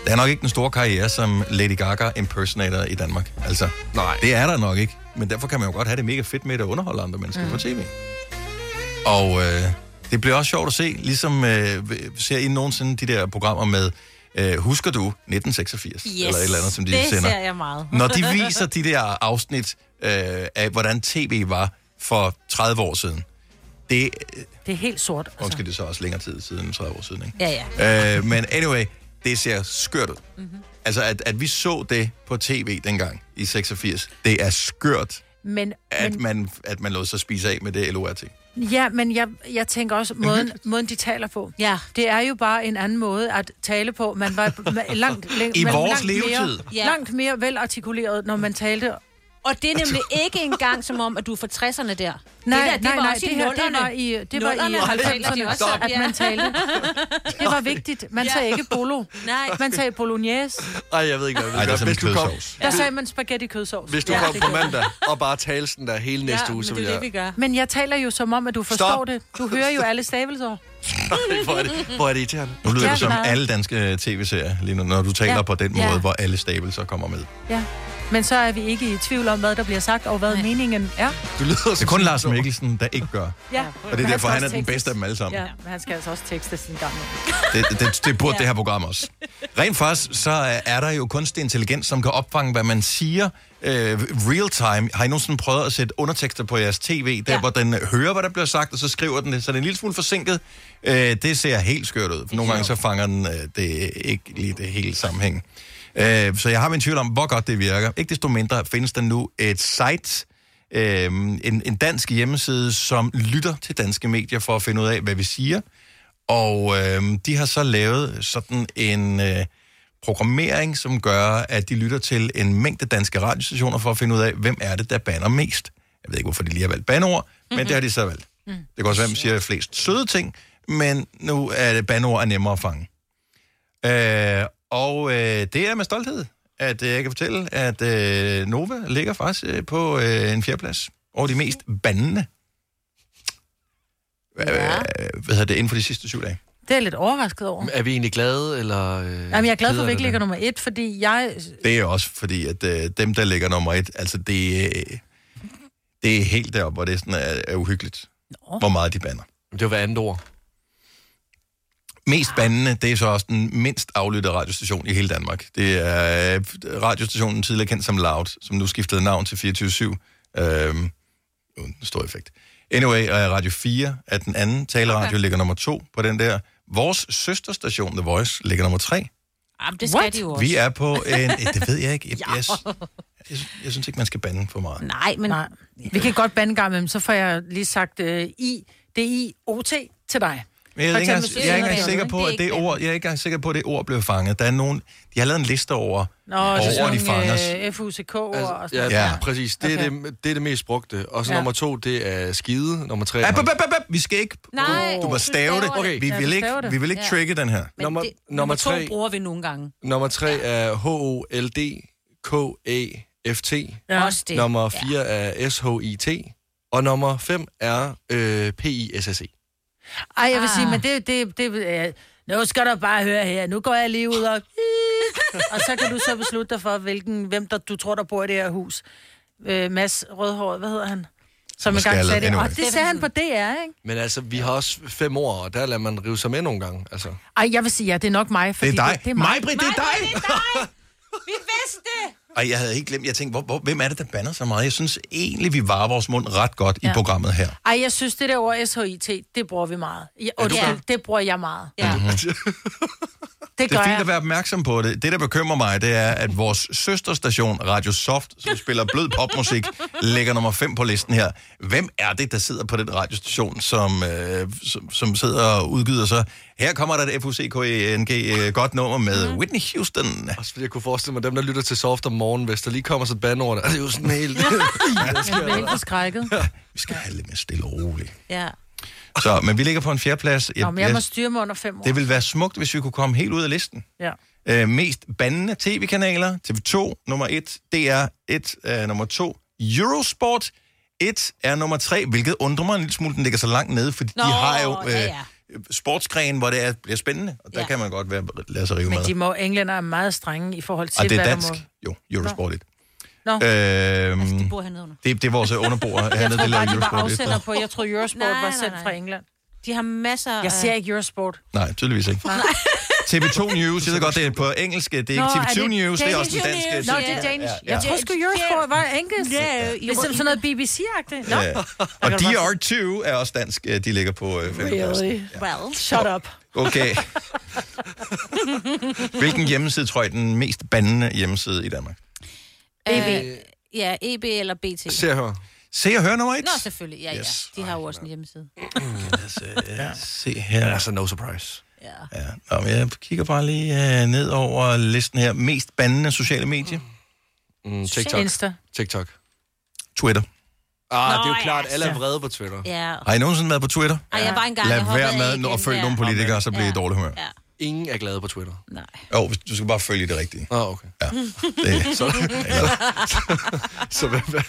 der er nok ikke den store karriere som Lady Gaga impersonator i Danmark. Altså, Nej. det er der nok ikke. Men derfor kan man jo godt have det mega fedt med at underholde andre mennesker mm. på tv. Og øh, det bliver også sjovt at se, ligesom øh, ser I nogensinde de der programmer med, øh, husker du 1986? Yes, eller et eller andet, som de det sender. ser jeg meget. Når de viser de der afsnit øh, af, hvordan tv var for 30 år siden. Det, Det er helt sort. Altså. undskyld, det er så også længere tid siden, 30 år siden, ikke? Ja, ja. Øh, men anyway, det ser skørt ud. Mhm. Mm-hmm. Altså, at, at vi så det på tv dengang i 86, det er skørt, Men, at, men, man, at man lod sig spise af med det LORT. ja, men jeg, jeg tænker også, måden, måden de taler på. Ja. Det er jo bare en anden måde at tale på. Man var ma- langt, læng, I man- vores langt levetid. Mere, Ja. Langt mere velartikuleret, når man talte. Og det er nemlig ikke engang som om, at du er fra 60'erne der. Nej, det der, det nej, var nej, også det i her, det var i, det var i Nullerne, der taler de 90'erne, også om, at ja. man talte. Det var vigtigt. Man sagde ikke bolo. Nej. Man sagde bolognese. Ej, jeg ved ikke, hvad Ej, det er Hvis du kom. Der sagde man spaghetti kødsovs. hvis du Ja, kom på mandag og bare talte sådan der hele næste uge, så men vil det er jeg... det, vi gør. Men jeg taler jo som om, at du forstår Stop. det. Du hører jo alle stavelser. hvor, er det, hvor er det irriterende? Nu lyder Ja, det som alle danske tv-serier, lige nu, når du taler Ja. på den Ja. måde, hvor alle stavelser kommer med. Ja. Men så er vi ikke i tvivl om, hvad der bliver sagt, og hvad meningen er. Du lyder Det er kun Lars Mikkelsen, der ikke gør. Ja. Og det er derfor, han er den bedste af dem alle sammen. Ja, men han skal altså også tekste sin gamle. Det, det, det burde ja. det her program også. Rent faktisk, så er der jo kunstig intelligens, som kan opfange, hvad man siger øh, real time. Har I nogensinde prøvet at sætte undertekster på jeres tv, der ja. Hvor den hører, hvad der bliver sagt, og så skriver den det, så det er en lille smule forsinket. Øh, det ser helt skørt ud, for nogle gange så fanger den øh, det ikke lige det hele sammenhæng. Øh, så jeg har min tvivl om, hvor godt det virker. Ikke desto mindre findes der nu et site, øh, en, en dansk hjemmeside, som lytter til danske medier for at finde ud af, hvad vi siger. Og øh, de har så lavet sådan en øh, programmering, som gør, at de lytter til en mængde danske radiostationer for at finde ud af, hvem er det, der banner mest. Jeg ved ikke, hvorfor de lige har valgt bandeord, mm-hmm. men det har de så valgt. Mm. Det kan også være, at man siger flest søde ting, men nu er det bandeord er nemmere at fange. Øh, og øh, det er med stolthed, at øh, jeg kan fortælle, at øh, Nova ligger faktisk øh, på øh, en fjerdeplads over de mest bandende. Ja. Øh, hvad hedder det, inden for de sidste syv dage? Det er jeg lidt overrasket over. Er vi egentlig glade, eller... Øh, Jamen, jeg er glad for, at vi ikke ligger nummer et, fordi jeg... Det er også fordi, at øh, dem, der ligger nummer et, altså det, øh, det er helt deroppe, hvor det sådan er, er uhyggeligt, Nå. hvor meget de bander. Det var hver andet ord. Mest bandende, det er så også den mindst aflyttede radiostation i hele Danmark. Det er øh, radiostationen tidligere kendt som Loud, som nu skiftede navn til 24-7. Øhm, uden stor effekt. Anyway, og Radio 4 er den anden. Taleradio okay. ligger nummer to på den der. Vores søsterstation, The Voice, ligger nummer tre. Jamen, det skal What? de jo også. Vi er på en... Det ved jeg ikke. Jeg, jeg, jeg, jeg, synes ikke, man skal bande for meget. Nej, men... Nej, vi kan godt bande gang imellem, så får jeg lige sagt uh, I, D-I-O-T til dig. Men jeg er ikke engang, jeg er ikke engang sikker på, det er at det ord, jeg er ikke engang sikker på, at det ord blev fanget. Der er nogen, de har lavet en liste over, Nå, over det er de fanger. sådan uh, FUCK og Altså, sådan ja. Ja. ja, præcis. Det, er Okay. det, det er det mest brugte. Og så Ja. nummer to, det er skide. Nummer tre... Ap, ap, ap, ap, ap. Vi skal ikke... Nej, Du må stave det. det. Vi Ja, vil du ikke, det. vi vil ikke Ja. trigge den her. Men Nummer- det, nummer nummer to tre. bruger vi nogle gange. Nummer tre er H-O-L-D-K-A-F-T. Ja. Også det. Nummer 4 er S-H-I-T. Og nummer 5 er øh, P-I-S-S-E. Ej, jeg vil Ah. sige, men det, det, det, uh, nu skal du bare høre her. Nu går jeg lige ud og... og så kan du så beslutte dig for, hvilken, hvem der, du tror, der bor i det her hus. Uh, Mads Rødhåret, hvad hedder han? Som engang skaldet, sagde det. anyway. Og det sagde han på DR, ikke? Men altså, vi har også fem år, og der lader man rive sig med nogle gange. Altså. Ej, jeg vil sige, ja, det er nok mig. Fordi Det er dig. Det, det er mig. Mig, Britt, det er dig! Vi vidste det! Ej, jeg havde ikke glemt. Jeg tænkte, hvor, hvor, hvem er det, der bander så meget? Jeg synes egentlig, vi varer vores mund ret godt ja. i Ja. programmet her. Ej, jeg synes, det der ord SHIT, det bruger vi meget. Ja, og du det, det bruger jeg meget. Ja. Det Det gør er fint jeg. at være opmærksom på det. Det, der bekymrer mig, det er, at vores søsterstation, Radio Soft, som spiller blød popmusik, ligger nummer 5 på listen her. Hvem er det, der sidder på den radiostation, som, øh, som, som sidder og udgyder sig? Her kommer der et FUCKENG øh, godt nummer med Mhm. Whitney Houston. Også fordi jeg kunne forestille mig, dem der lytter til Soft om morgenen, hvis der lige kommer så et bandord, der, det er jo sådan helt... Jeg bliver helt forskrækket. Vi skal have lidt mere stille og roligt. Ja. Så, men vi ligger på en fjerdeplads. Nå, men jeg må styre mig under fem år. det vil være smukt, hvis vi kunne komme helt ud af listen. Ja. Øh, mest bandende tv-kanaler, TV2 nummer 1, DR1 er nummer 2, Eurosport 1 er nummer 3, hvilket undrer mig en lille smule, den ligger så langt nede, fordi Nå, de har jo øh, ja, ja. Sportsgren, hvor det er, bliver spændende, og der Ja. kan man godt være, lade sig rive Men med. de må, englænder er meget strenge i forhold til, Og det er hvad dansk, der må... jo, Eurosport 1. Nå. Øhm, Altså, de bor hernede under. det, det er vores underboer Jeg hernede, tror det bare, de var Eurosport 1. afsender på, jeg tror Eurosport Nej, var nej, sendt nej. fra England. De har masser Jeg ser ikke Eurosport. Nej, tydeligvis ikke. TV2 News, jeg ved godt, det er på engelsk, det er ikke Nå, TV2 det News, det er også den danske. Nå, det er Danish. Ja, ja. Jeg tror sgu Eurosport var engelsk. Ja, jo, Ligesom sådan noget BBC-agtigt. Nå. Ja. Og DR2 er også dansk, øh, de ligger på øh. Really? Well. Shut up. Okay. Hvilken hjemmeside tror I er den mest bandende hjemmeside i Danmark? EB. Ja, EB eller BT. Se og hør. Se og hør nummer et. Nå, selvfølgelig. Ja, Yes. ja. De har jo også en hjemmeside. Se her. Altså, no surprise. Ja. Ja. Nå, men jeg kigger bare lige øh, ned over listen her. Mest bandende sociale medier. Mm, TikTok. Insta. TikTok. Twitter. Ah, Nå, det er jo ja, klart, alle er altså. vrede på Twitter. Ja. Har I nogensinde været på Twitter? Ej, jeg var engang, Lad være med at følge nogle politikere, så bliver I i dårlig humør. Ja. Ingen er glade på Twitter. Nej. Jo, hvis- du skal bare følge det rigtige. Ah, okay. Ja. Det, Så, så hvad, hvad?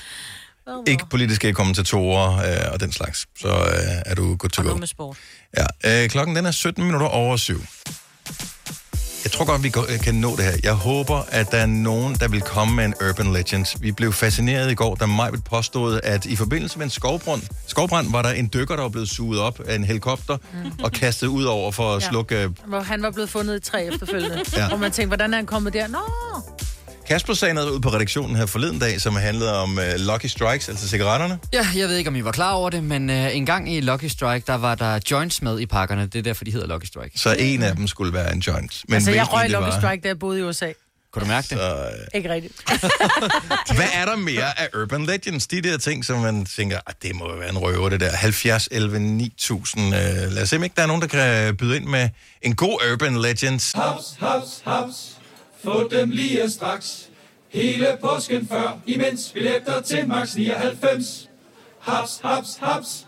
ikke politiske kommentatorer øh, og den slags. Så øh, er du good to Og go. noget med sport. Ja, øh, klokken den er 17 minutter over syv. Jeg tror godt, vi øh, kan nå det her. Jeg håber, at der er nogen, der vil komme med en urban legend. Vi blev fascineret i går, da Majbet påstod, at i forbindelse med en skovbrand, skovbrand var der en dykker, der var blevet suget op af en helikopter og kastet ud over for at Ja. slukke... øh, Hvor han var blevet fundet i træ efterfølgende. Ja. Og man tænkte, hvordan er han kommet der? Nå, Kasper sagde noget ud på redaktionen her forleden dag, som handlede om uh, Lucky Strikes, altså cigaretterne. Ja, jeg ved ikke, om I var klar over det, men uh, en gang i Lucky Strike, der var der joints med i pakkerne. Det er derfor, de hedder Lucky Strike. Så en af dem skulle være en joint. Men altså jeg røg Lucky var- Strike, da jeg boede i USA. Kunne du mærke det? Så, øh, Ikke rigtigt. Hvad er der mere af Urban Legends? De der ting, som man tænker, ah, det må jo være en røver, det der. 70, 11, 9000. Øh, lad os se, om ikke der er nogen, der kan byde ind med en god Urban Legends. Haps, haps, haps. Få dem lige straks. Hele påsken før, imens billetter til max 99. Haps, haps, haps.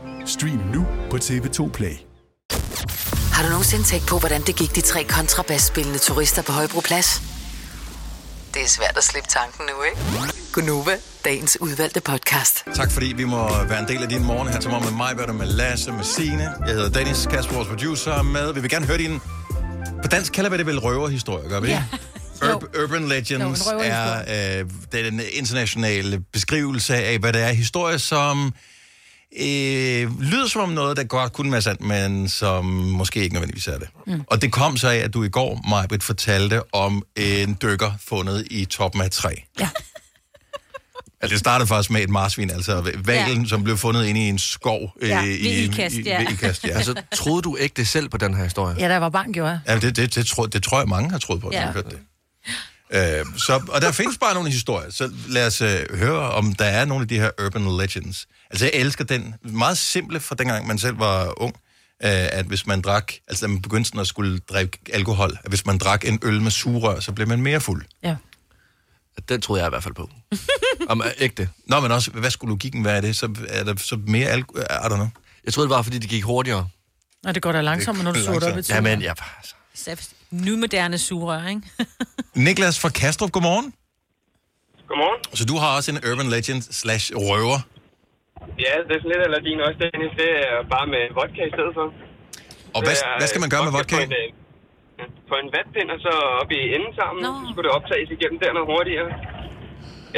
Stream nu på TV2 Play. Har du nogensinde tænkt på, hvordan det gik de tre kontrabasspillende turister på Højbroplads? Det er svært at slippe tanken nu, ikke? Gunova, dagens udvalgte podcast. Tak fordi vi må være en del af din morgen her til morgen med mig, med Lasse, med Signe. Jeg hedder Dennis, Kasper, vores producer, er med. Vi vil gerne høre din... På dansk kalder vi det vel røverhistorie, gør vi ikke? Ur- Urban Legends Jo, er øh, den internationale beskrivelse af, hvad det er. Historie, som øh, lyder som om noget, der godt kunne være sandt, men som måske ikke nødvendigvis er det. Mm. Og det kom så af, at du i går, Majbrit, fortalte om en dykker fundet i toppen af et træ. Ja. Altså, det startede faktisk med et marsvin, altså valen, ja. som blev fundet inde i en skov. øh, Ja, i, ved Ikast, i, ja. ved Ikast, ja. Altså, troede du ikke det selv på den her historie? Ja, der var gjorde jeg. Ja, det, det, det, tror, det tror jeg, mange har troet på, at Ja. de det. Øh, så, og der findes bare nogle historier, så lad os øh, høre, om der er nogle af de her urban legends. Altså, jeg elsker den meget simple fra dengang, man selv var ung, øh, at hvis man drak, altså da man begyndte sådan at skulle drikke alkohol, at hvis man drak en øl med sugerør, så blev man mere fuld. Ja. Den troede jeg i hvert fald på. Om øh, ægte. Nå, men også, hvad skulle logikken være af det? Så er der så mere alkohol? I don't know. Jeg troede det var, fordi det gik hurtigere. Og det går da langsommere, når du suger op i tiden. Jamen, ja. Nu moderne sugerør, ikke? Niklas fra Kastrup, godmorgen. Godmorgen. Så du har også en urban legend slash røver. Ja, det er sådan lidt eller din også, Dennis. Det er bare med vodka i stedet for. Og hvad, er, hvad skal man gøre med vodka? På en, øh, på en vatpind, og så op i enden sammen. No. Så skulle det optages igennem der noget hurtigere.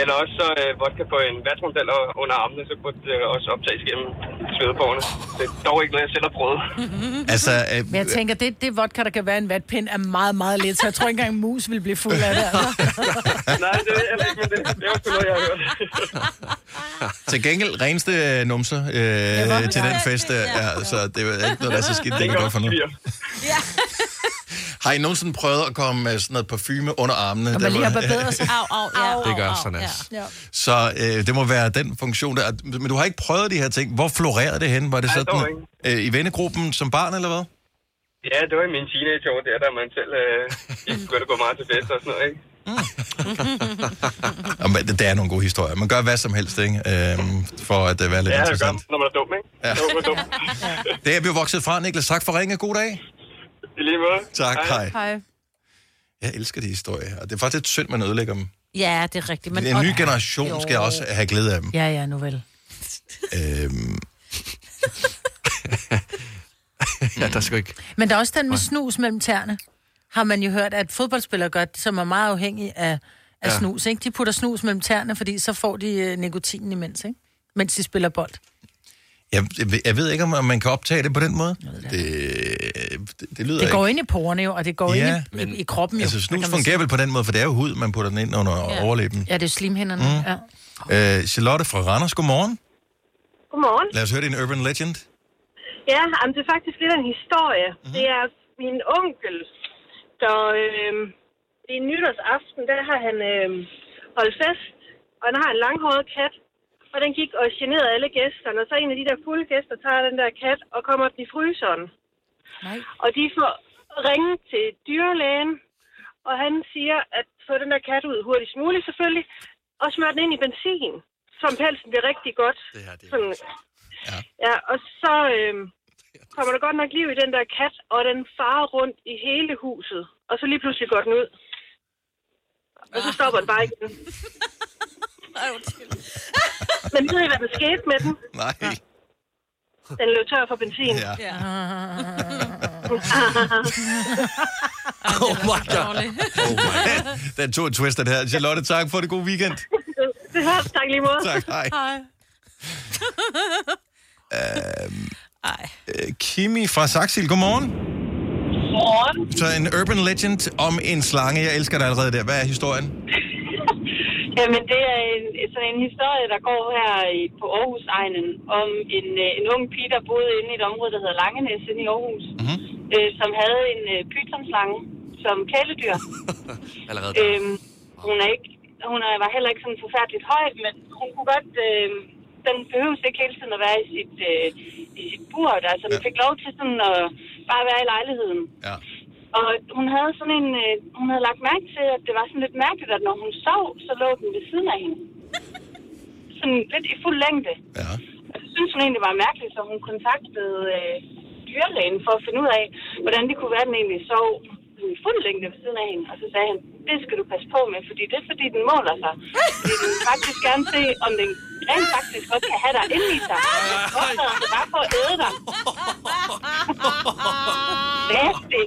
Eller også så øh, vodka på en vatrundel og- under armene, så kunne det også optages igennem svedepårene. Det er dog ikke noget, jeg selv har prøvet. Altså, øh, Men jeg tænker, det, det vodka, der kan være en vatpind, er meget, meget lidt, så jeg tror ikke engang, en mus vil blive fuld af det. Altså. Nej, det jeg ikke, men det, det er også noget, jeg har hørt. Til gengæld reneste øh, numser øh, til den fest. Øh, ja, så det er ikke noget, der er så skidt. Det kan godt for noget. Har I nogensinde prøvet at komme med sådan noget parfume under armene? Og Der man lige har barberet sig. Au, au, ja. Det gør sådan, altså. Ja. Så øh, det må være den funktion der. Men du har ikke prøvet de her ting. Hvor florerede det hen? Var det Nej, sådan øh, i vennegruppen som barn, eller hvad? Ja, det var i min teenageår, der, da man selv øh, ikke begyndte at gå meget til fest og sådan noget, ikke? Og men det det er nogle gode historier. Man gør hvad som helst, ikke? Øhm, for at det være lidt Ja, det gør interessant. man, når man er dum, ikke? Ja. Når man er dum. Det er vi jo vokset fra, Niklas. Tak for ringe. God dag. I lige måde. Tak, hej. Hej. Jeg elsker de historier, og det er faktisk lidt synd, man ødelægger dem. Ja, det er rigtigt. Men Men, en ny generation skal også have glæde af dem. Ja, ja, nu vel. Øhm, ja, der skal ikke... Men der er også den med snus mellem tæerne. Har man jo hørt, at fodboldspillere gør, som er meget afhængige af, af Ja. ja. snus. Ikke? De putter snus mellem tæerne, fordi så får de øh, nikotinen imens, ikke? mens de spiller bold. Jeg, jeg, ved- ikke, om man kan optage det på den måde. Det, det, det lyder Det går ikke. ind i porerne jo, og det går Ja, ind i, men i, i kroppen jo. Altså, snus fungerer vel på den måde, for det er jo hud, man putter den ind under ja. overlæben. Ja, det er slimhinderne. Mm. Mm. Ja. Øh, Charlotte fra Randers, godmorgen. Godmorgen. Lad os høre din urban legend. Ja, jamen, det er faktisk lidt af en historie. Mm-hmm. Det er min onkel, der øh, i nytårsaften, der har han øh, holdt fest, og han har en langhåret kat, og den gik og generede alle gæsterne, og så en af de der fulde gæster tager den der kat og kommer den i fryseren. Nej. Og de får ringet til dyrlægen, og han siger, at få den der kat ud hurtigst muligt selvfølgelig, og smør den ind i benzin, så pelsen bliver rigtig godt. Det her, det Sådan, ja. ja, og så øh, kommer der godt nok liv i den der kat, og den farer rundt i hele huset, og så lige pludselig går den ud. Og så stopper den bare igen. Men ved I, hvad der skete med den? Nej. Den løb tør for benzin. Ja. ja. Oh my god. Oh my god. Den tog en twist, den her. Charlotte, tak for det. God weekend. det hørt, tak lige måde. Tak, hej. hej. Øhm, øh, Kimi fra Saxil, godmorgen. Godmorgen. Så en urban legend om en slange. Jeg elsker dig allerede der. Hvad er historien? Jamen, det er en, sådan en historie, der går her i, på Aarhus-egnen om en, øh, en ung pige, der boede inde i et område, der hedder Langenæs inde i Aarhus, mm-hmm. øh, som havde en øh, pythonslange som kæledyr. Allerede øhm, hun, er ikke, hun er, var heller ikke sådan forfærdeligt høj, men hun kunne godt... Øh, den behøves ikke hele tiden at være i sit, øh, i sit bur. Altså, den fik lov til sådan at bare være i lejligheden. Ja. Og hun havde sådan en, øh, hun havde lagt mærke til, at det var sådan lidt mærkeligt, at når hun sov, så lå den ved siden af hende. Sådan lidt i fuld længde. Ja. Og det synes hun egentlig var mærkeligt, så hun kontaktede øh, dyrlægen for at finde ud af, hvordan det kunne være, at den egentlig sov i fuld længde ved siden af hende. Og så sagde han, det skal du passe på med, fordi det er fordi, den måler sig. Fordi den faktisk gerne se, om den rent faktisk godt kan have dig inde i sig. Og så altså bare for at æde dig. Nasty.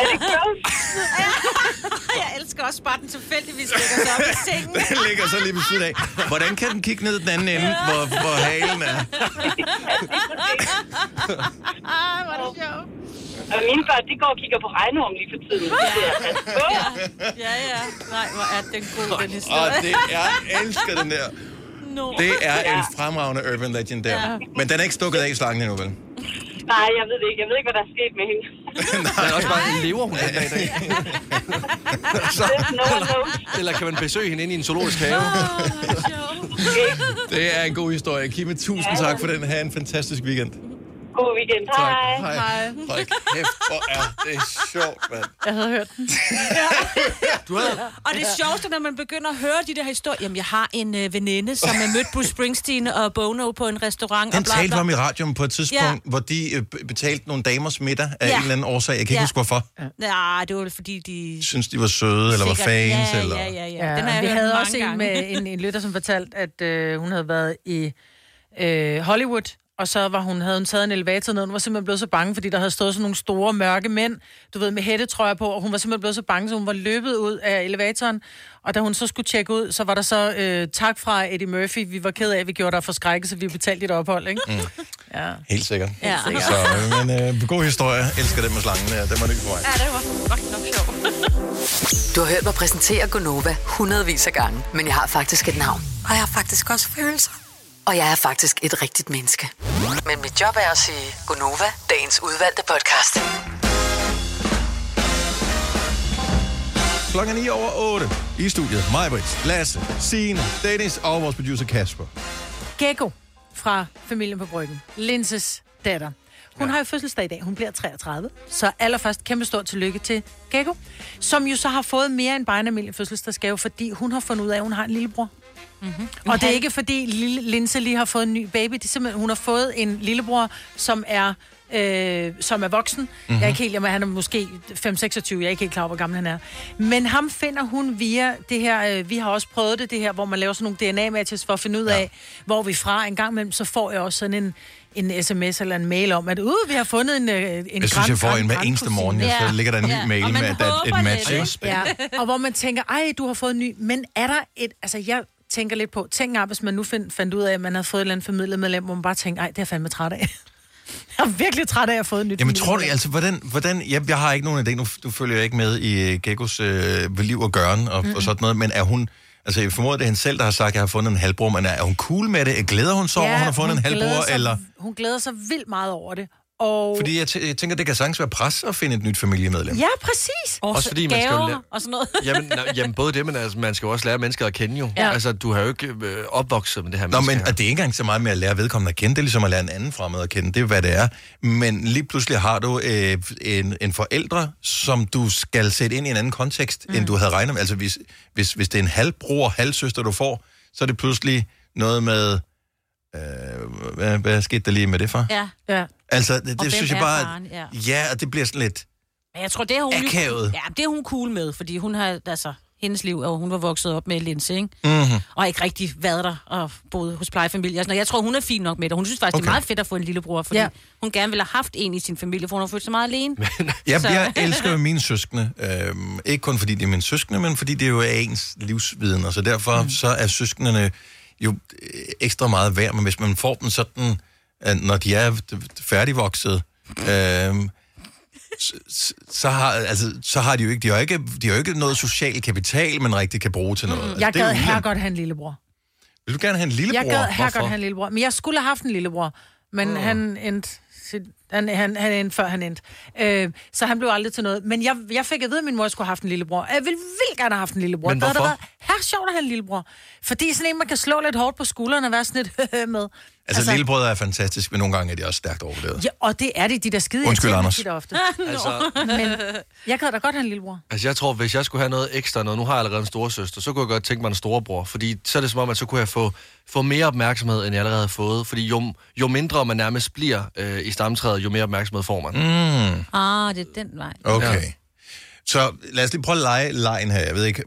Er det gross? Jeg elsker også bare, den tilfældigvis lægger sig op i sengen. Den ligger så lige ved siden af. Hvordan kan den kigge ned den anden ende, hvor, hvor halen er? Ah, hvor er det sjovt. Og mine børn, de går og kigger på regnorm lige for tiden. Ja. Ja, ja, ja. Nej, hvor er den god, den historie. Det er, jeg elsker den der. No. Det er en fremragende urban legend der. Ja. Men den er ikke stukket af i slangen endnu, vel? Nej, jeg ved det ikke. Jeg ved ikke, hvad der er sket med hende. Men også bare, lever hun den dag i dag? Så, eller, eller kan man besøge hende inde i en zoologisk have? Det er en god historie. Kimme, tusind tak for den. Ha' en fantastisk weekend. God weekend. Tak. Hej. Hej. Hold kæft, hvor er det sjovt, mand. Jeg havde hørt den. Du havde... Og det sjoveste, når man begynder at høre de der historier. Jamen, jeg har en øh, veninde, som har mødt Bruce Springsteen og Bono på en restaurant. Den og bla, talte bla. vi om i radioen på et tidspunkt, Ja. ja. hvor de øh, betalte nogle damers middag af Ja. en eller anden årsag. Jeg kan ikke Ja. huske, hvorfor. Nej, det var fordi, de... Synes, de var søde, eller var fans, ja, eller... Ja, ja, ja. Ja, Den har jeg vi hørt havde mange også en, gange. med, en, en lytter, som fortalte, at øh, hun havde været i øh, Hollywood, og så var hun, havde hun taget en elevator ned, og hun var simpelthen blevet så bange, fordi der havde stået sådan nogle store, mørke mænd, du ved, med hættetrøjer på, og hun var simpelthen blevet så bange, så hun var løbet ud af elevatoren, og da hun så skulle tjekke ud, så var der så øh, tak fra Eddie Murphy, vi var ked af, at vi gjorde dig for skrække, så vi betalte dit ophold, ikke? Mm. Ja. Helt sikkert. Ja. Helt Så, øh, men øh, god historie. Elsker den med slangen der. Den var ny for mig. Ja, det var godt nok sjovt. Du har hørt mig præsentere Gonova hundredvis af gange, men jeg har faktisk et navn. Og jeg har faktisk også følelser. Og jeg er faktisk et rigtigt menneske. Men mit job er at sige Gonova, dagens udvalgte podcast. Klokken er 9 over 8 i studiet. Majbrits, Lasse, Signe, Dennis og vores producer Kasper. Gekko fra familien på Bryggen. Linses datter. Hun ja. har jo fødselsdag i dag. Hun bliver 33. Så allerførst kæmpe stort tillykke til Gekko, som jo så har fået mere end bare en almindelig fødselsdagsgave, fordi hun har fundet ud af, at hun har en lillebror. Mm-hmm. Og det er ikke fordi lille Linse lige har fået en ny baby. Det er simpelthen, hun har fået en lillebror, som er øh, som er voksen. Mm-hmm. Jeg er ikke helt, jamen, han er måske 5-26, jeg er ikke helt klar over, hvor gammel han er. Men ham finder hun via det her, øh, vi har også prøvet det, det her, hvor man laver sådan nogle DNA-matches for at finde ud af, ja. hvor vi er fra. En gang imellem, så får jeg også sådan en, en sms eller en mail om, at uh, vi har fundet en, øh, en Jeg synes, jeg får en hver eneste morgen, ja. så ligger der en ny Ja. mail med, at der er et match. Ja, og hvor man tænker, ej, du har fået en ny. Men er der et... Altså, jeg tænker lidt på, tænk op, hvis man nu find, fandt ud af, at man havde fået et eller andet familiemedlem, hvor man bare tænker, ej, det er jeg fandme træt af. Jeg er virkelig træt af at have fået et nyt Jamen tror du, altså, hvordan, hvordan jeg, jeg har ikke nogen idé, nu, du følger jeg ikke med i uh, Gekkos uh, liv og gøren og, mm-hmm. og sådan noget, men er hun, altså jeg formoder, det er hende selv, der har sagt, at jeg har fundet en halvbror, men er, er hun cool med det? Glæder hun sig over, at hun har fundet en glæder halvbror, sig, eller? Hun glæder sig vildt meget over det. Og... Fordi jeg, jeg tænker, det kan sagtens være pres at finde et nyt familiemedlem. Ja, præcis. Også fordi man skal jo lære- og sådan noget. Jamen, na, jamen både det, men altså, man skal jo også lære mennesker at kende jo. Ja. Altså, du har jo ikke øh, opvokset med det her Nå, men menneske her. og det er ikke engang så meget med at lære vedkommende at kende, det er ligesom at lære en anden fremmed at kende, det er hvad det er. Men lige pludselig har du øh, en, en forældre, som du skal sætte ind i en anden kontekst, mm. end du havde regnet med. Altså hvis, hvis, hvis det er en halvbror, halvsøster, du får, så er det pludselig noget med... Øh, hvad, hvad skete der lige med det for? Ja. ja. Altså, det, Og det synes jeg bare... faren? Ja. Ja, og det bliver sådan lidt... Men jeg tror, det er hun... Akavet. Ja, det er hun cool med, fordi hun har, altså, hendes liv, og hun var vokset op med Linse, ikke? Mm-hmm. Og ikke rigtig været der og boet hos plejefamilier. sådan noget. Jeg tror, hun er fin nok med det. Hun synes faktisk, okay. det er meget fedt at få en lillebror, fordi Ja. hun gerne ville have haft en i sin familie, for hun har følt sig meget alene. Jeg, Så- jeg elsker jo mine søskende. Øhm, ikke kun fordi de er mine søskende, men fordi det jo er ens livsviden. Og så derfor mm. så er søskendene jo øh, ekstra meget værd. Men hvis man får dem sådan, øh, når de er færdigvokset, øhm, så, så- har, altså, så har de jo ikke, de har ikke, de har jo ikke noget social kapital, man rigtig kan bruge til noget. Altså, Jeg gad her godt have en lillebror. Vil du gerne have en lillebror? Jeg gad her godt have en lillebror. Men jeg skulle have haft en lillebror. Men Åh. han endte... sit- Han, han, han endte før han endte. Øh, så han blev aldrig til noget. Men jeg, jeg fik at vide, at min mor skulle have haft en lillebror. Jeg ville vildt gerne have haft en lillebror. Men Det havde da hvorfor? været her sjovt at have en lillebror. Fordi sådan en, man kan slå lidt hårdt på skulderen og være sådan lidt med. Altså, altså lillebrødre er fantastisk, men nogle gange er de også stærkt overvurderet. Ja, og det er det, de der skide Undskyld, Anders. tit ofte. Altså- Men jeg gad da godt have en lillebror. Altså, jeg tror, hvis jeg skulle have noget ekstra, noget, nu har jeg allerede en storesøster, så kunne jeg godt tænke mig en storebror. Fordi så er det som om, at så kunne jeg få, få mere opmærksomhed, end jeg allerede har fået. Fordi jo, jo mindre man nærmest bliver øh, i stamtræet, jo mere opmærksomhed får man. Mm. Ah, det er den vej. Okay. Ja. Så lad os lige prøve at lege lejen her. Jeg ved ikke...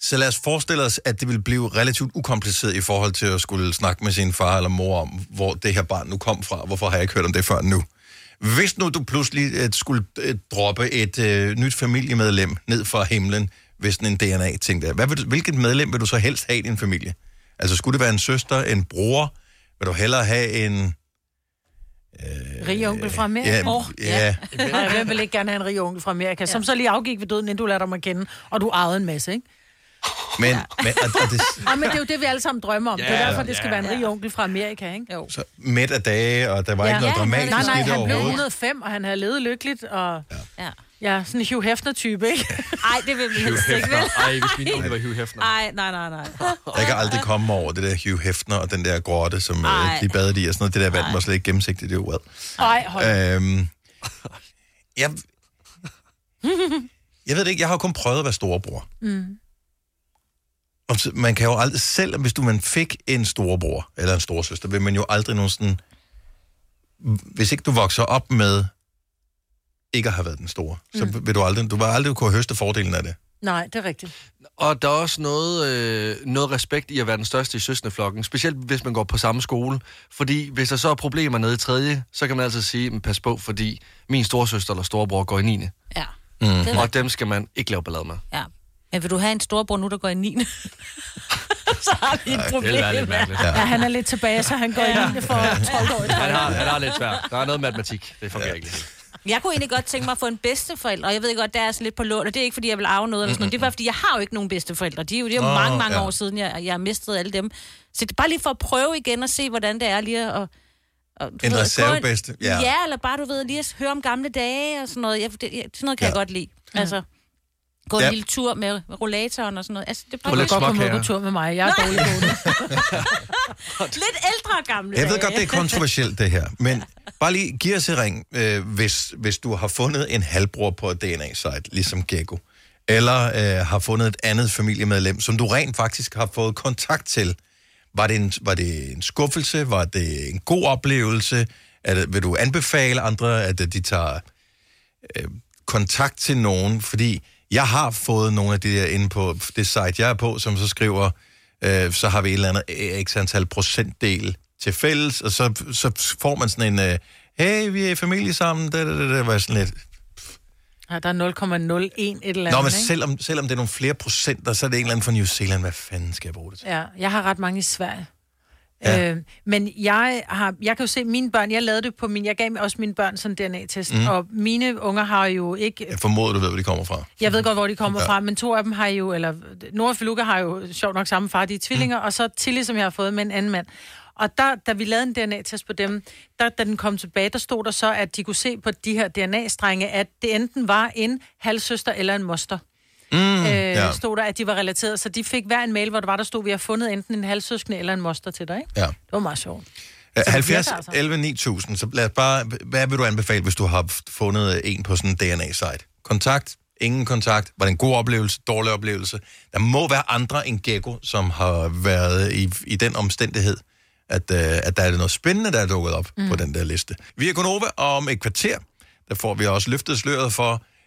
Så lad os forestille os, at det vil blive relativt ukompliceret i forhold til at skulle snakke med sin far eller mor om, hvor det her barn nu kom fra. Hvorfor har jeg ikke hørt om det før nu? Hvis nu du pludselig øh, skulle øh, droppe et øh, nyt familiemedlem ned fra himlen, hvis sådan en DNA-ting der, hvad vil du, hvilket medlem vil du så helst have i din familie? Altså skulle det være en søster, en bror? Vil du hellere have en... Rig onkel fra Amerika. Ja, Åh, ja. Nej, hvem vil ikke gerne have en rig onkel fra Amerika, som så lige afgik ved døden, inden du lærte dem at kende, og du ejede en masse, ikke? Men, men og, og det, Ja, men det er jo det, vi alle sammen drømmer om. Ja, det er Ja, derfor, det skal ja. være en rig onkel fra Amerika, ikke? Jo. så midt af dage, og der var ja. ikke noget dramatisk Nej, nej, han blev overhovedet. 105, og han havde levet lykkeligt, og... Ja. Ja, sådan en Hugh Hefner-type, ikke? Ej, det vil vi helst ikke, vel? Ej, hvis min onkel var Hugh Hefner. Ej, nej, nej, nej. Jeg kan aldrig komme over det der Hugh Hefner og den der grotte, som Ej. øh, de badede i, og sådan noget. Det der vand var slet ikke gennemsigtigt, det er jo hvad. Ej, hold Øhm, jeg, jeg ved det ikke, jeg har kun prøvet at være storebror. mm. Og man kan jo aldrig, selv hvis du man fik en storebror eller en storesøster, vil man jo aldrig nogen sådan... Hvis ikke du vokser op med ikke have været den store, så Mm. vil du aldrig, du vil aldrig kunne høste fordelen af det. Nej, det er rigtigt. Og der er også noget, øh, noget respekt i at være den største i søskendeflokken, specielt hvis man går på samme skole. Fordi hvis der så er problemer nede i tredje, så kan man altid sige, "Men pas på, fordi min storsøster eller storebror går i 9. Ja. Mm. Det er Og dem skal man ikke lave ballade med. Ja. Men vil du have en storbror nu, der går i 9. så har vi et det problem. vil være lidt mærkeligt. Ja, han er lidt tilbage, så han går i 9. for 12 år. Han har, han har lidt svært. Der er noget matematik. Det fungerer ikke helt. Jeg kunne egentlig godt tænke mig at få en bedsteforælder, og jeg ved godt, der er sådan lidt på lån, og det er ikke, fordi jeg vil arve noget eller sådan noget. Det er bare, fordi jeg har jo ikke nogen bedsteforældre. De er jo, det er jo Åh, mange, mange ja. år siden, jeg, jeg har mistet alle dem. Så det er bare lige for at prøve igen og se, hvordan det er lige at... og, En ved, reservebedste, ja. Ja, eller bare, du ved, lige at høre om gamle dage og sådan noget. Jeg, det, sådan noget kan ja. jeg godt lide. Altså, gå en Ja. lille tur med, rollatoren og sådan noget. Altså, det er Du bare kan godt komme på tur med mig. Jeg er dårlig gående. lidt ældre gamle Jeg ved godt, det er kontroversielt, det her. Men bare lige giv os et ring, øh, hvis, hvis du har fundet en halvbror på et DNA-site, ligesom Gecko. Eller øh, har fundet et andet familiemedlem, som du rent faktisk har fået kontakt til. Var det en, var det en skuffelse? Var det en god oplevelse? Er det, vil du anbefale andre, at øh, de tager øh, kontakt til nogen? Fordi jeg har fået nogle af de der inde på det site, jeg er på, som så skriver, øh, så har vi et eller andet x antal procentdel til fælles, og så, så får man sådan en, øh, hey, vi er i familie sammen, det, det, det, det var sådan lidt. Ja, der er 0,01 et eller Nå, andet, men ikke? selvom, selvom det er nogle flere procenter, så er det en eller anden fra New Zealand, hvad fanden skal jeg bruge det til? Ja, jeg har ret mange i Sverige. Ja. Øh, men jeg har, jeg kan jo se mine børn, jeg lavede det på min, jeg gav også mine børn sådan DNA-test, mm. og mine unger har jo ikke, Jeg formoder, du ved, hvor de kommer fra. jeg ved godt, hvor de kommer Ja. fra, men to af dem har jo, eller Nora og Feluca har jo sjovt nok samme far, de er tvillinger, mm. og så Tilly, som jeg har fået med en anden mand. Og der, da vi lavede en DNA-test på dem, der, da den kom tilbage, der stod der så, at de kunne se på de her DNA-strenge, at det enten var en halvsøster eller en moster. Mm, øh, ja. stod der, at de var relateret. Så de fik hver en mail, hvor der var, der stod, vi har fundet enten en halvsøskende eller en moster til dig, ikke? Ja. Det var meget sjovt. Ja, det 70 virker altså. 11 9000, så lad os bare, hvad vil du anbefale, hvis du har fundet en på sådan en DNA-site? Kontakt? Ingen kontakt? Var det en god oplevelse? Dårlig oplevelse? Der må være andre end Gecko, som har været i, i den omstændighed, at, øh, at der er noget spændende, der er dukket op mm. på den der liste. Vi er Gunova, og om et kvarter, der får vi også løftet sløret for,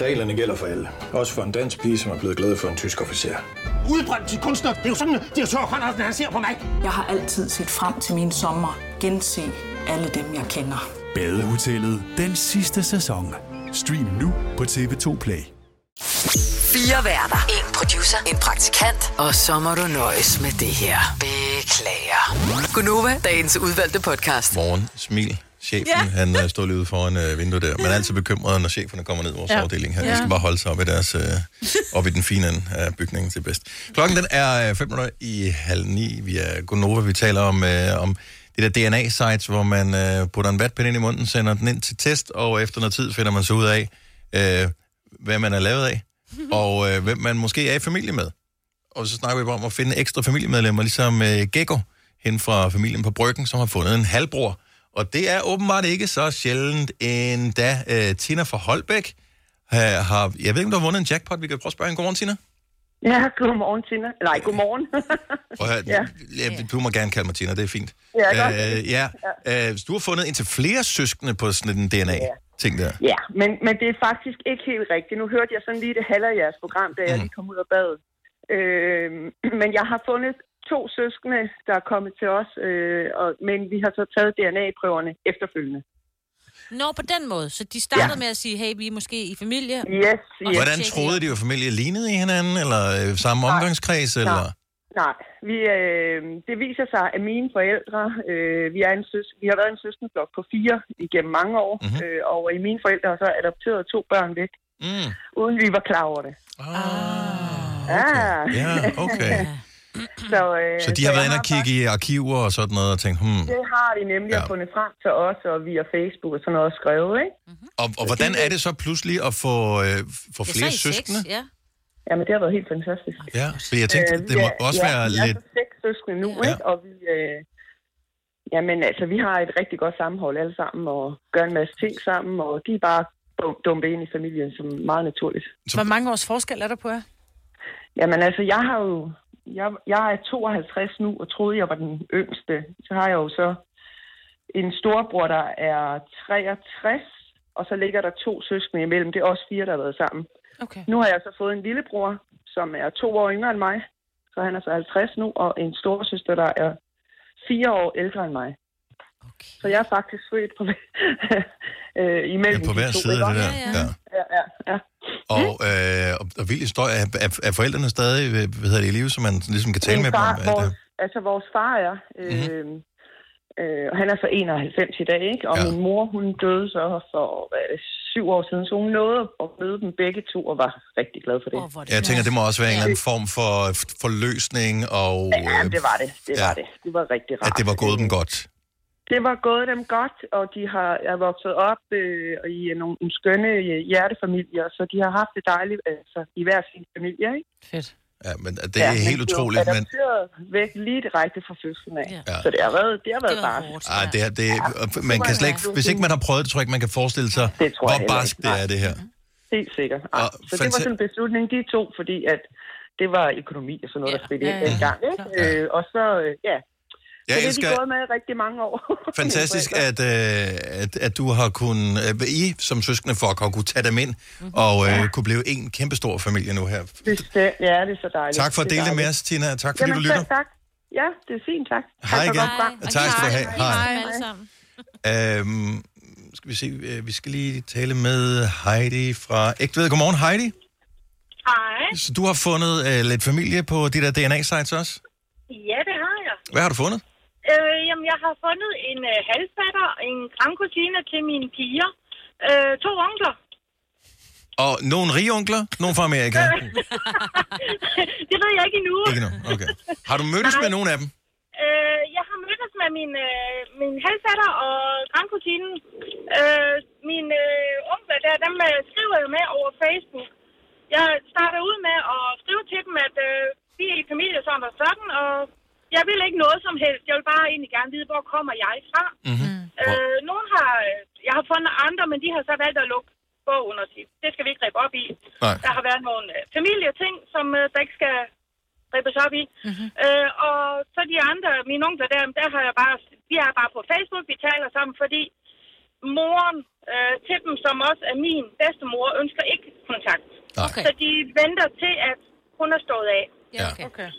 Reglerne gælder for alle. Også for en dansk pige, som er blevet glad for en tysk officer. Udbrændt til kunstner. Det er jo sådan, at direktør Conradsen, han ser på mig. Jeg har altid set frem til min sommer. Gense alle dem, jeg kender. Badehotellet den sidste sæson. Stream nu på TV2 Play. Fire værter. En producer. En praktikant. Og så må du nøjes med det her. Beklager. Gunova, dagens udvalgte podcast. Morgen, smil. Chefen, Ja. han øh, står lige ude foran øh, vinduet der. Man er altid bekymret, når cheferne kommer ned i vores Ja. afdeling her. De skal bare holde sig op i, deres, øh, op i den fine ende af bygningen til bedst. Klokken den er 5 minutter i halv ni. Vi er Gonova. Vi taler om, øh, om de der DNA-sites, hvor man øh, putter en vatpind ind i munden, sender den ind til test, og efter noget tid finder man så ud af, øh, hvad man er lavet af, og øh, hvem man måske er i familie med. Og så snakker vi bare om at finde ekstra familiemedlemmer, ligesom øh, Gekko, hen fra familien på Bryggen, som har fundet en halvbror. Og det er åbenbart ikke så sjældent endda. Øh, Tina fra Holbæk øh, har... Jeg ved ikke, om du har vundet en jackpot. Vi kan prøve at spørge en godmorgen, Tina. Ja, godmorgen, Tina. Nej, godmorgen. Prøv at Ja. ja. Du må gerne kalde mig Tina, det er fint. Ja, godt. Øh, ja. Øh, så du har fundet indtil flere søskende på sådan en DNA-ting der. Ja, men, men det er faktisk ikke helt rigtigt. Nu hørte jeg sådan lige det halve af jeres program, da jeg lige kom ud af badet. Øh, men jeg har fundet to søskende, der er kommet til os, øh, og, men vi har så taget DNA-prøverne efterfølgende. Nå, på den måde. Så de startede Ja. med at sige, hey, vi er måske i familie. Yes, så Hvordan troede de, at familie lignede i hinanden, eller øh, samme omgangskreds, eller... Nej, vi, øh, det viser sig, at mine forældre, øh, vi, er en søs, vi har været en søskenflok på fire igennem mange år, mm-hmm. øh, og i mine forældre har så adopteret to børn væk, mm. uden vi var klar over det. Ah, okay. Ja, okay. så, øh, Så de har jeg været inde og kigge i arkiver og sådan noget, og tænkt, hmm... Det har de nemlig ja. fundet frem til os, og via Facebook og sådan noget skrevet, ikke? Og, og hvordan er det så pludselig at få, øh, få flere søskende? ja. Jamen, det har været helt fantastisk. Ja, for jeg tænkte, Øh, det må ja, også ja, være vi er lidt... så seks søskende nu, Ja. ikke? Og vi, øh, jamen, altså, vi har et rigtig godt sammenhold alle sammen, og gør en masse ting sammen, og de er bare dum- dumpet ind i familien, som er meget naturligt. Hvor mange års forskel er der på jer? Jamen, altså, jeg har jo... Jeg, jeg er 52 nu, og troede, jeg var den yngste. Så har jeg jo så en storbror, der er 63, og så ligger der to søskende imellem. Det er også fire, der har været sammen. Okay. Nu har jeg så fået en lillebror, som er to år yngre end mig. Så han er så 50 nu, og en storesøster, der er fire år ældre end mig. Okay. Så jeg er faktisk født på, øh, imellem Ja, på de hver to, side af det der. Ja. Ja, ja, ja. Og, øh, og, og vild historie. Er, er, er forældrene stadig øh, hvad hedder det, i live, så man ligesom kan tale Min med dem om? Vores, øh, altså vores far er, øh, mm-hmm. øh, og han er så 91 i dag, ikke? Og Ja. ja. min mor, hun døde så for hvad det, syv år siden, så hun nåede at møde dem begge to og var rigtig glad for det. Oh, jeg tænker, det må også være en eller anden form for forløsning, og Ja, det var det. Det var ja. det. Det var rigtig rart. at det var gået dem godt. Det var gået dem godt, og de har er vokset op øh, i nogle, nogle skønne øh, hjertefamilier, så de har haft det dejligt altså, i hver sin familie, ikke? Fedt. Ja, men det er helt utroligt, men... Men... væk lige direkte fra fødslen af. Ja. Så det har været, det har været bare. Ej, det, er, det, ja, man kan slet ikke, hvis ikke man har prøvet det, tror jeg ikke, man kan forestille sig, tror jeg hvor barsk ikke. det er, det her. Helt sikkert. Ja. Og Så det var sådan en beslutning, de to, fordi at det var økonomi og sådan noget, der spillede Ja, ind ja, dengang. Ikke? Øh, og så, øh, ja. Jeg så det er elsker- de gået med rigtig mange år. Fantastisk, at, øh, at, at du har kunnet, øh, I som søskende folk har kunne tage dem ind, Mhm. og øh, kunne blive en kæmpestor familie nu her. Det, ja, det er så dejligt. Tak for at Det dele det med os, Tina. Tak fordi Jamen, du lytter. tak. Ja, det er fint, tak. Hej Tak for igen. Og tak skal du have. Hej. Hej. Øhm, skal vi se, øh, vi skal lige tale med Heidi fra Ægtved. Godmorgen, Heidi. Hej. Så du har fundet øh, lidt familie på de der DNA-sites også? Ja, det har jeg. Hvad har du fundet? Øh, jamen, jeg har fundet en øh, halvfatter, en grandkusine til mine piger, øh, to onkler. Og nogle rige onkler, nogle fra Amerika. det ved jeg ikke endnu. Ikke nu, okay. Har du mødtes Nej. med nogen af dem? Øh, jeg har mødtes med min, øh, min halvfatter og grandkusinen. Øh, mine øh, onkler der, dem øh, skriver jeg med over Facebook. Jeg starter ud med at skrive til dem, at øh, vi er i familie sådan og sådan, og jeg vil ikke noget som helst. Jeg vil bare egentlig gerne vide, hvor kommer jeg fra. Mm-hmm. Øh, nogen har, jeg har fundet andre, men de har så valgt at lukke bogen og sige, det skal vi ikke gribe op i. Nej. Der har været nogle øh, familieting, som øh, der ikke skal gribes op i. Mhm. Mm-hmm. Øh, og så de andre, mine onkler der, der har jeg bare, vi er bare på Facebook, vi taler sammen, fordi moren øh, til dem, som også er min bedstemor, ønsker ikke kontakt. Okay. Så de venter til, at hun er stået af. Ja. Okay.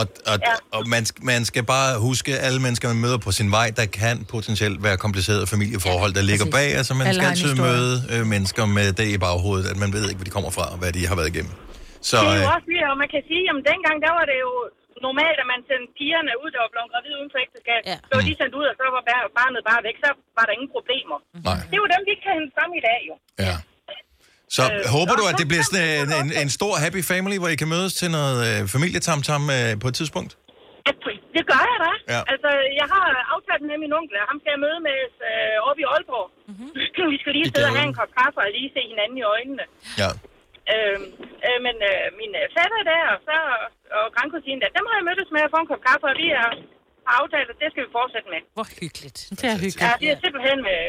Og, og, Ja. og man, man skal bare huske, at alle mennesker, man møder på sin vej, der kan potentielt være komplicerede familieforhold, der ligger bag. Altså, man Alle skal altid møde øh, mennesker med det i baghovedet, at man ved ikke, hvor de kommer fra, og hvad de har været igennem. Så det er jo øh, også lige, og man kan sige, at dengang, der var det jo normalt, at man sendte pigerne ud, der var blevet gravid uden for ægteskab. Ja. Så var de sendt ud, og så var bar- barnet bare væk, så var der ingen problemer. Nej. Det er jo dem, vi kan hente frem i dag, jo. ja. Så Øh, håber du, at det bliver sådan en, en, en stor happy family, hvor I kan mødes til noget øh, familietamtam øh, på et tidspunkt? Det gør jeg da. Ja. Altså, jeg har aftalt med min onkel, og ham skal jeg møde med øh, oppe i Aalborg. Mm-hmm. vi skal lige I sidde og have en kop kaffe og lige se hinanden i øjnene. Ja. Øh, øh, men øh, min øh, fætter der, og, så, og grandkusine der, dem har jeg mødtes med at få en kop kaffe, og vi er, har aftalt, at det skal vi fortsætte med. Hvor hyggeligt. Det er hyggeligt. Ja, det er simpelthen med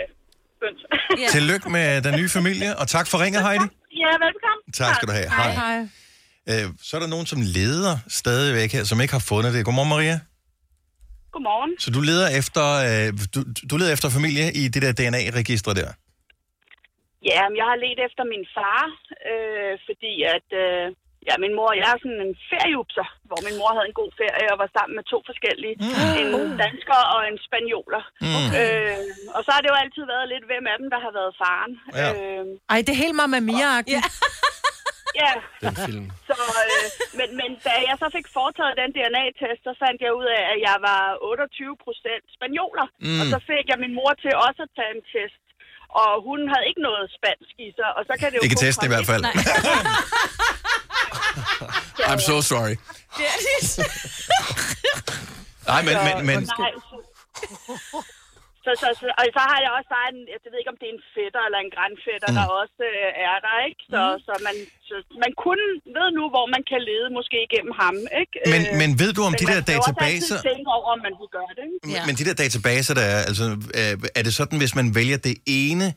skønt. Ja. Tillykke med den nye familie, og tak for ringet, Heidi. Ja, velkommen. Tak skal du have. Hej. Hej. Øh, så er der nogen, som leder stadigvæk her, som ikke har fundet det. Godmorgen, Maria. Godmorgen. Så du leder efter, øh, du, du leder efter familie i det der DNA-register der? Ja, men jeg har let efter min far, øh, fordi at øh, ja, min mor og jeg er sådan en feriejupser, hvor min mor havde en god ferie og var sammen med to forskellige. Mm. En dansker og en spanioler. Mm. Øh, og så har det jo altid været lidt, hvem af dem, der har været faren. Ja. Øh, Ej, det er helt Mamma Mia-agtigt. Ja. ja. Den film. Så, øh, men, men da jeg så fik foretaget den DNA-test, så fandt jeg ud af, at jeg var 28 procent spanioler. Mm. Og så fik jeg min mor til også at tage en test. Og hun havde ikke noget spansk i sig, og så kan det jo Ikke testen i hvert fald. I'm so sorry. Det er det. Nej, men, Så- men, men Nej, så, så, så, så, og så har jeg også bare en, jeg ved ikke, om det er en fætter eller en grandfætter, mm. der også øh, er der, ikke? Så, mm. så, man, så man kun ved nu, hvor man kan lede, måske igennem ham, ikke? Men- Øh, men ved du, om men de man der databaser- tænke over, om man vil gøre det, ikke? Men, men de der databaser, der er, altså, øh, er det sådan, hvis man vælger det ene,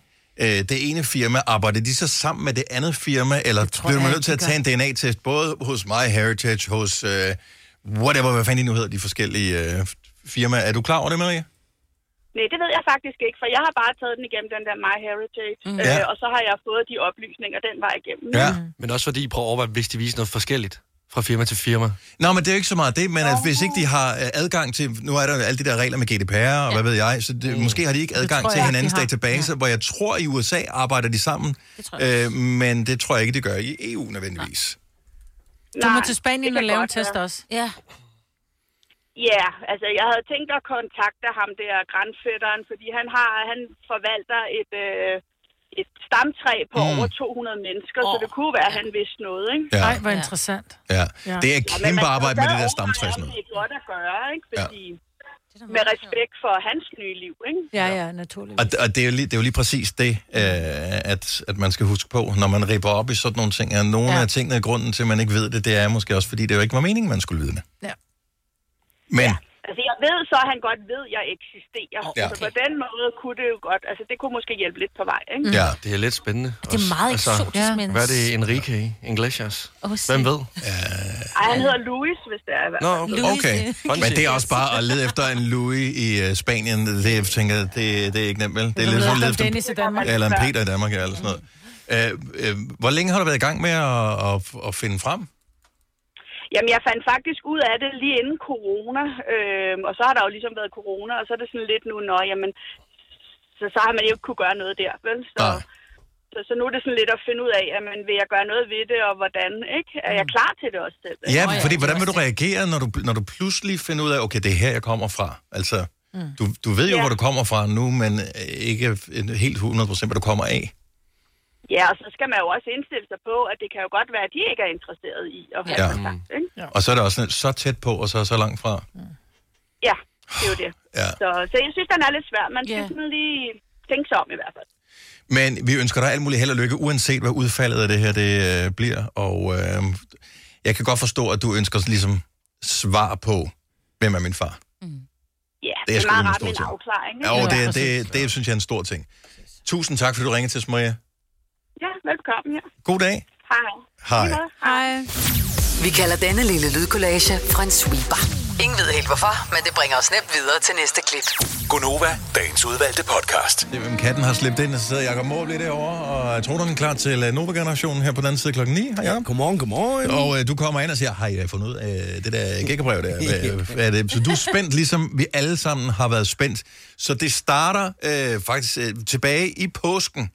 øh, det ene firma, arbejder de så sammen med det andet firma, eller bliver man nødt til at tage en DNA-test, både hos MyHeritage, hos øh, whatever, hvad fanden de nu hedder, de forskellige øh, firmaer. Er du klar over det, Maria? Nej, det ved jeg faktisk ikke, for jeg har bare taget den igennem den der My Heritage, Mm. mm. Ja. øh, og så har jeg fået de oplysninger den vej igennem. Ja. Men også fordi I prøver at overveje, hvis de viser noget forskelligt fra firma til firma. Nå, men det er jo ikke så meget det, men at hvis ikke de har øh, adgang til... Nu er der jo alle de der regler med GDPR, og hvad ved jeg, så det, måske har de ikke adgang til jeg, hinandens database, hvor jeg tror, i USA arbejder de sammen, øh, men det tror jeg ikke, de gør i EU nødvendigvis. Du må Nej, til Spanien det og lave en test være. også. Ja. Ja, altså jeg havde tænkt at kontakte ham der, grænfætteren, fordi han har han forvalter et, øh, et stamtræ på mm. over 200 mennesker, oh. så det kunne være, at han vidste noget, ikke? Ja. Nej, hvor interessant. Ja. Ja. Det er Ja, kæmpe man arbejde med det der stamtræ. Det er godt at gøre, ikke? Fordi med respekt for hans nye liv, ikke? Ja, ja, naturligvis. Og, og det, er jo lige, det er jo lige præcis det, øh, at, at man skal huske på, når man ripper op i sådan nogle ting. Og nogle Ja. af tingene, grunden til, at man ikke ved det, det er måske også, fordi det jo ikke var meningen, man skulle vide det. Ja. Men Altså, jeg ved så, at han godt ved, at jeg eksisterer. Ja. Så på den måde kunne det jo godt... Altså, det kunne måske hjælpe lidt på vej, ikke? Ja, det er lidt spændende. Det er meget eksotisk, Ja. men- Hvad er det, Enrique Iglesias? Åh, Hvem ved? Ej, han hedder Louis, hvis det er i hvert Nå, fald. okay. okay. Men det er også bare at lede efter en Louis i uh, Spanien. Det, jeg tænker, det, det er ikke nemt, vel? Det er lidt som at lede efter Dennis i Danmark. Eller en Peter i Danmark, ja, eller sådan noget. Uh, uh, hvor længe har du været i gang med at, at, at finde frem? Jamen, jeg fandt faktisk ud af det lige inden corona, øhm, og så har der jo ligesom været corona, og så er det sådan lidt nu, nå, jamen, så, så har man jo ikke kunne gøre noget der, vel? Så, så, så nu er det sådan lidt at finde ud af, jamen, vil jeg gøre noget ved det, og hvordan, ikke? Er jeg klar til det også selv? Ja, fordi hvordan vil du reagere, når du, når du pludselig finder ud af, okay, det er her, jeg kommer fra? Altså, Mm. du, du ved jo, Ja. hvor du kommer fra nu, men øh, ikke en- helt 100% hvad du kommer af. Ja, og så skal man jo også indstille sig på, at det kan jo godt være, at de ikke er interesseret i at have Ja. ja. kontakt, ikke? Ja. Og så er det også så tæt på, og så så langt fra. ja, det er jo det. Ja. Så, så jeg synes, den er lidt svær. Man skal sådan lige tænke sig om i hvert fald. Men vi ønsker dig alt muligt held og lykke, uanset hvad udfaldet af det her det, øh, bliver. Og øh, jeg kan godt forstå, at du ønsker ligesom svar på, hvem er min far. Ja, Det er det er, meget rart stor med en afklaring, ikke? Ja, og det, det, det, det synes jeg er en stor ting. Tusind tak, fordi du ringede til os, Maria. Ja, velkommen, ja. God dag. Hej. Hej. Hej. Vi kalder denne lille lydkollage en sweeper. Ingen ved helt hvorfor, men det bringer os nemt videre til næste klip. Gunova, dagens udvalgte podcast. Det er, hvem katten har slæbt ind, og så sidder Jacob Måb lige derovre, og jeg tror, du er klar til øh, Nova-generationen her på den anden side klokken 9. Hej, Jacob. Godmorgen, godmorgen. Og øh, du kommer ind og siger, hej, jeg har fundet ud af det der gækkebrev der. Hvad, hvad er det? Så du er spændt, ligesom vi alle sammen har været spændt. Så det starter øh, faktisk øh, tilbage i påsken,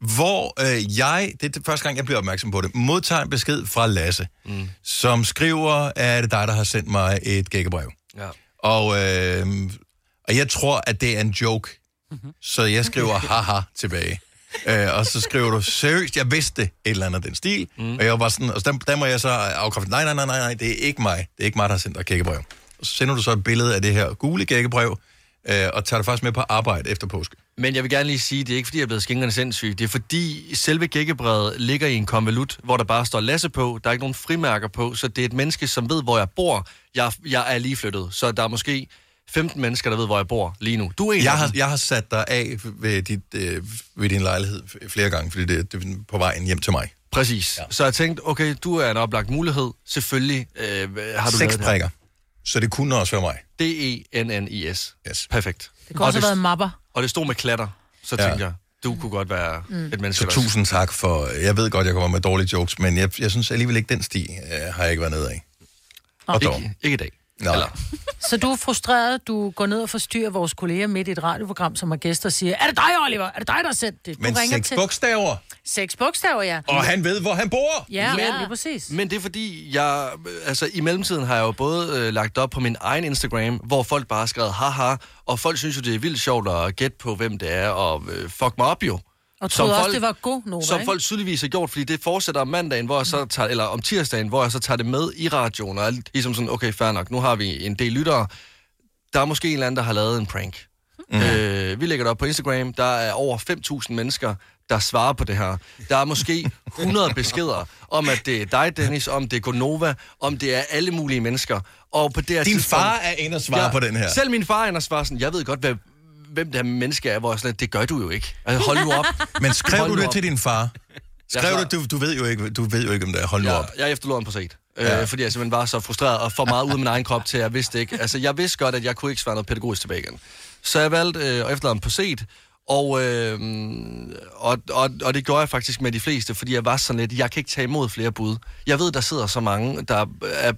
hvor øh, jeg, det er det første gang, jeg bliver opmærksom på det, modtager en besked fra Lasse, mm. som skriver, at det er dig, der har sendt mig et gækkebrev. Ja. Og, øh, og jeg tror, at det er en joke. Mm-hmm. Så jeg skriver haha tilbage. Øh, og så skriver du, seriøst, jeg vidste et eller andet den stil. Mm. Og jeg var bare sådan, og der, der må jeg så afkræfte, nej, nej, nej, nej, nej, det er ikke mig. Det er ikke mig, der har sendt dig gækkebrev. Og så sender du så et billede af det her gule gækkebrev, øh, og tager det faktisk med på arbejde efter påske. Men jeg vil gerne lige sige, det er ikke fordi, jeg er blevet skængerne sindssyg. Det er fordi selve gækkebrevet ligger i en konvolut, hvor der bare står Lasse på. Der er ikke nogen frimærker på, så det er et menneske, som ved, hvor jeg bor. Jeg, jeg er lige flyttet, så der er måske 15 mennesker, der ved, hvor jeg bor lige nu. Du er en Jeg har, jeg har sat dig af ved, dit, øh, ved din lejlighed flere gange, fordi det, det er på vejen hjem til mig. Præcis. Ja. Så jeg tænkte, okay, du er en oplagt mulighed. Selvfølgelig øh, har du Seks prikker. Så det kunne også være mig. D-E-N-N-I-S. Yes. Perfekt. Det kunne også have været mapper. Og det stod med klatter, så Ja. tænkte jeg, du kunne godt være Mm. et menneske. Så også- tusind tak for... Jeg ved godt, jeg kommer med dårlige jokes, men jeg, jeg synes alligevel ikke, den sti øh, har jeg ikke været nede af. Og dog. Ikke, ikke i dag. Nå. Så du er frustreret, du går ned og forstyrrer vores kolleger midt i et radioprogram, som har gæster og siger, er det dig, Oliver? Er det dig, der har sendt det? Du Men seks bogstaver, Seks bogstaver, ja. og han ved, hvor han bor. Ja, Men- ja, lige præcis. Men det er fordi, jeg, altså i mellemtiden har jeg jo både øh, lagt op på min egen Instagram, hvor folk bare har skrevet haha, og folk synes jo, det er vildt sjovt at gætte på, hvem det er, og øh, fuck mig op jo. Og troede også, det var god noter, Som ikke? folk tydeligvis har gjort, fordi det fortsætter om mandagen, hvor jeg så tager, eller om tirsdagen, hvor jeg så tager det med i radioen, og er ligesom sådan, okay, fair nok, nu har vi en del lyttere. Der er måske en eller anden, der har lavet en prank. Mm. Øh, vi lægger det op på Instagram, der er over 5.000 mennesker, der svarer på det her. Der er måske 100 beskeder om, at det er dig, Dennis, om det er Gonova, om det er alle mulige mennesker. Og på det her Din tidspunkt- far er inde og svare på den her. Selv min far er inde og svare sådan, jeg ved godt, hvad, hvem det her menneske er, hvor jeg sådan, det gør du jo ikke. Altså, hold nu op. Men skrev Hold du det op. til din far? Skrev du, du, du ved jo ikke, du ved jo ikke, om det er. Hold nu jeg, op. Jeg efterlod ham på set. Ja. Øh, fordi jeg simpelthen var så frustreret og for meget ud af min egen krop til, at jeg vidste ikke. Altså, jeg vidste godt, at jeg kunne ikke svare noget pædagogisk tilbage igen. Så jeg valgte øh, at efterlade ham på set, og, øh, og, og, og det gjorde jeg faktisk med de fleste, fordi jeg var sådan lidt, jeg kan ikke tage imod flere bud. Jeg ved, der sidder så mange, der, er,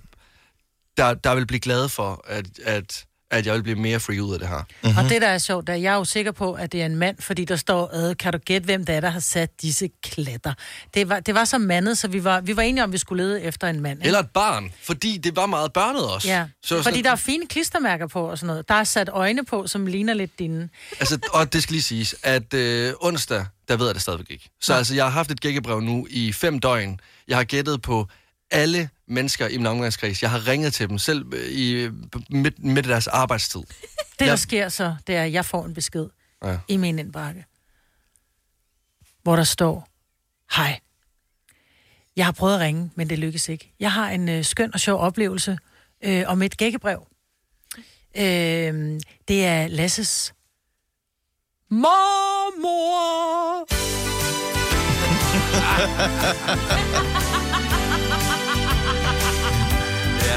der, der vil blive glade for, at, at, at jeg vil blive mere free ud af det her. Mm-hmm. Og det, der er sjovt, er, jeg er jo sikker på, at det er en mand, fordi der står, øh, kan du gætte, hvem det er, der har sat disse klatter? Det var, det var så mandet, så vi var, vi var enige om, at vi skulle lede efter en mand. Ikke? Eller et barn, fordi det var meget børnet også. Ja, Så fordi sådan, der er fine klistermærker på og sådan noget. Der er sat øjne på, som ligner lidt dine. Altså, og det skal lige siges, at øh, onsdag, der ved jeg det stadigvæk ikke. Så altså, jeg har haft et gækkebrev nu i fem døgn. Jeg har gættet på alle mennesker i min omgangskreds. Jeg har ringet til dem, selv øh, i midt, midt i deres arbejdstid. Det, der sker så, det er, at jeg får en besked Ja. i min indbakke, hvor der står, hej, jeg har prøvet at ringe, men det lykkes ikke. Jeg har en øh, skøn og sjov oplevelse øh, om et gækkebrev. Øh, det er Lasses mormor.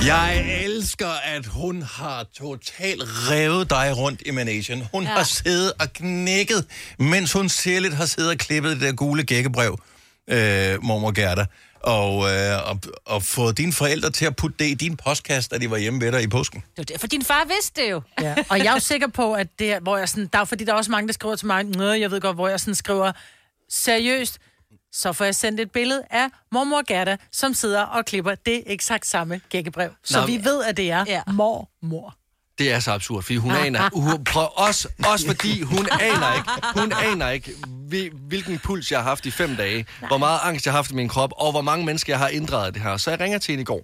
Jeg elsker, at hun har totalt revet dig rundt i managen. Hun ja. har siddet og knækket, mens hun særligt har siddet og klippet det der gule gækkebrev, øh, mormor Gerda, og, øh, og, og fået dine forældre til at putte det i din postkasse, da de var hjemme ved dig i påsken. Det var derfor, din far vidste det jo. Ja. Og jeg er jo sikker på, at det hvor jeg sådan, der er, fordi der er også mange, der skriver til mig, Nå, jeg ved godt, hvor jeg sådan skriver, seriøst, så får jeg sendt et billede af mormor Gerda, som sidder og klipper det eksakt samme gækkebrev. Så Nå, vi ved, at det er ja. mormor. Det er så absurd, fordi hun aner, hun, prøv, også, også fordi hun aner ikke, hun aner ikke, hvil- hvilken puls jeg har haft i fem dage, hvor meget angst jeg har haft i min krop, og hvor mange mennesker jeg har inddraget det her. Så jeg ringer til hende i går.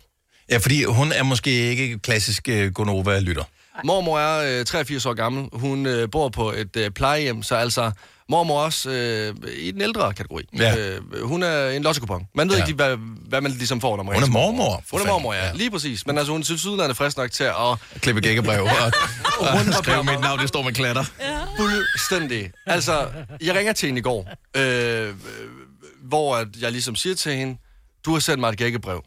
Ja, fordi hun er måske ikke klassisk øh, Gonova-lytter. Mormor er øh, 83 år gammel. Hun øh, bor på et øh, plejehjem, så altså mormor også øh, i den ældre kategori. Ja. Øh, hun er en lottekupon. Man ved Ja. ja. ikke, hvad, hvad man ligesom får, når man Hun er mormor, for Hun er mormor, ja. ja. Lige præcis. Men altså, hun synes udlandet er frisk nok til at... Klippe gækkebrev og, og og skrive mit navn, det står med klatter. Fuldstændig. Altså, jeg ringer til hende i går, øh, hvor jeg ligesom siger til hende, du har sendt mig et gækkebrev.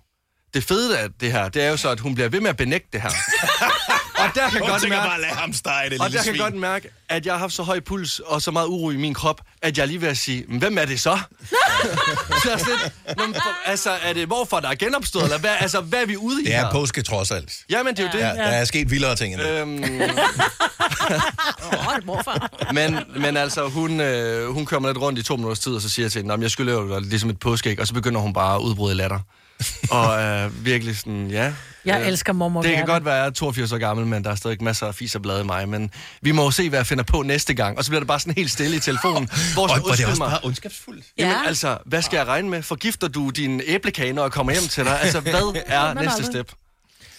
Det fede af det her, det er jo så, at hun bliver ved med at benægte det her. og der kan Hun godt mærke, bare, lad ham stege det og der kan godt mærke, at jeg har haft så høj puls og så meget uro i min krop, at jeg er lige ved at sige, "Men hvem er det så? så jeg er sådan lidt, "Nå, men altså, er det hvorfor der er genopstået, eller hvad, altså, hvad er vi ude i Det her? er påske trods alt. Jamen, det er jo det. Ja, der er sket vildere ting end det. Øhm, Åh, morfar. men, men altså, hun, øh, hun kører mig lidt rundt i to minutters tid, og så siger jeg til hende, "Nå, men jeg skylder jo dig ligesom et påskeæg, og så begynder hun bare at udbryde i latter. og øh, virkelig sådan, ja. Jeg øh, elsker mormor Det kan godt være, at jeg er 82 år gammel, men der er stadig masser af fis og blade i mig. Men vi må jo se, hvad jeg finder på næste gang. Og så bliver det bare sådan helt stille i telefonen. Hvor Og hvor det er også mig. bare ondskabsfuldt. Jamen altså, hvad skal jeg regne med? Forgifter du din æblekage, når jeg kommer hjem til dig? Altså, hvad er næste step?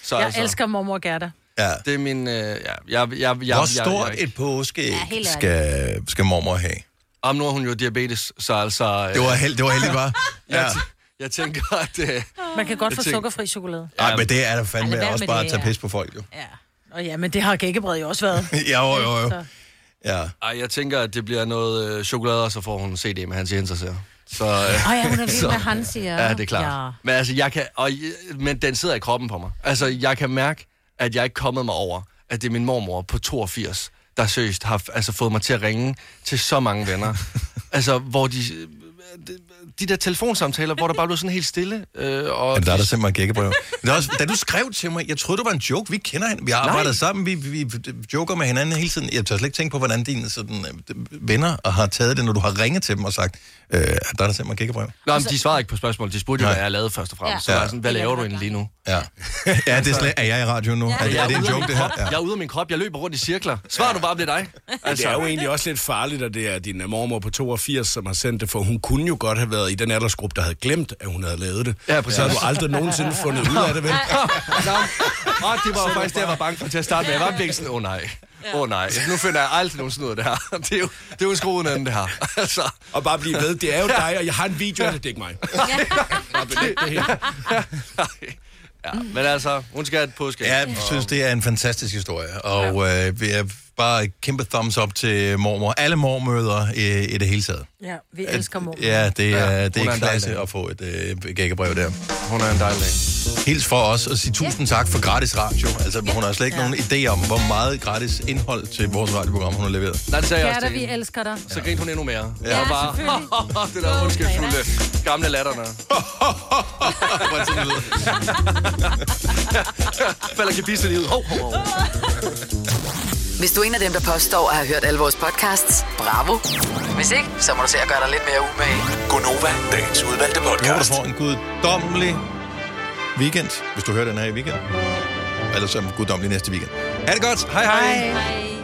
Så Jeg altså, elsker mormor Gerda. Ja. Det er min... Øh, ja, jeg, jeg, jeg, jeg, Hvor stort jeg, et påskeæg Ja, skal, skal mormor have? Om nu har hun jo diabetes, så altså... Det var, held, det var heldigt, var. Jeg, Ja. Jeg tænker, at... Øh, Man kan godt få tænker- sukkerfri chokolade. Ej, men det er da fandme Ej, lad være også med bare det, at tage ja. pis på folk, jo. Og ja, men det har gækkebrevet jo også været. jo, jo, jo. Så. Ja. Ej, jeg tænker, at det bliver noget øh, chokolade, og så får hun CD med Hans Jenser ser. Så, øh, Åh ja, hun er vild så- med Hans, siger. Ja, det er klart. Ja. Ja. Men altså, jeg kan... Og, men den sidder i kroppen på mig. Altså, jeg kan mærke, at jeg ikke er kommet mig over, at det er min mormor på 82, der seriøst har altså, fået mig til at ringe til så mange venner. altså, hvor de... De der telefonsamtaler, hvor der bare blev sådan helt stille. Øh, og Ja, der er der simpelthen gækkebrev. Men også, da du skrev til mig, jeg troede, det var en joke. Vi kender hende. Vi har Nej. arbejdet sammen. Vi, vi, vi joker med hinanden hele tiden. Jeg tør slet ikke tænke på, hvordan dine sådan, øh, venner har taget det, når du har ringet til dem og sagt, øh, der er der simpelthen gækkebrev. Nå, men de svarede ikke på spørgsmål. De spurgte jo, hvad jeg lavede først og fremmest. Ja. Ja. Så var Ja. sådan, hvad laver du egentlig lige nu? Ja, ja det er, slet, er jeg i radio nu? Er, det, er det en joke, det her? krop. Jeg er ude af min krop. Jeg løber rundt i cirkler. Svar du bare, det er dig. Altså. Det er jo egentlig også lidt farligt, at det er din mormor på 82, som har sendt det, for hun kunne jo godt have været i den aldersgruppe, der havde glemt, at hun havde lavet det. Ja, præcis. Så har du aldrig nogensinde fundet ud af det, vel? Nå, det var jo faktisk det, jeg var bange for til at starte med. Jeg var virkelig sådan, åh oh, nej. Åh oh, nej, nu finder jeg aldrig nogensinde ud af det her. Det er jo, det er jo en skruen anden, det her. Altså. Og bare blive ved, det er jo dig, og jeg har en video af det, det er ikke mig. Hele. Ja, men altså, hun skal have et påske. Ja, jeg synes, det er en fantastisk historie. Og øh, vi er bare et kæmpe thumbs up til mormor. Alle mormøder i, i det hele taget. Ja, vi elsker mor. Ja, det er, ja, det er er klasse at få et øh, gækkebrev der. Hun er en dejlig dag. Hils for os og sige tusind tak for gratis radio. Altså, hun har slet ikke nogen idé om, hvor meget gratis indhold til vores radioprogram, hun har leveret. Nej, det sagde jeg også vi elsker dig. Så grinte hun endnu mere. Ja. Ja, bare, det der ondskabsfulde gamle latterne. Falder gebisset lige ud. Hvis du er en af dem, der påstår at have hørt alle vores podcasts, bravo. Hvis ikke, så må du se at gøre dig lidt mere umage. Gonova, dagens udvalgte Jeg håber, du podcast. får en guddommelig weekend, hvis du hører den her i weekend. Ellers så en guddommelig næste weekend. Ha' det godt. Hej hej. Hej.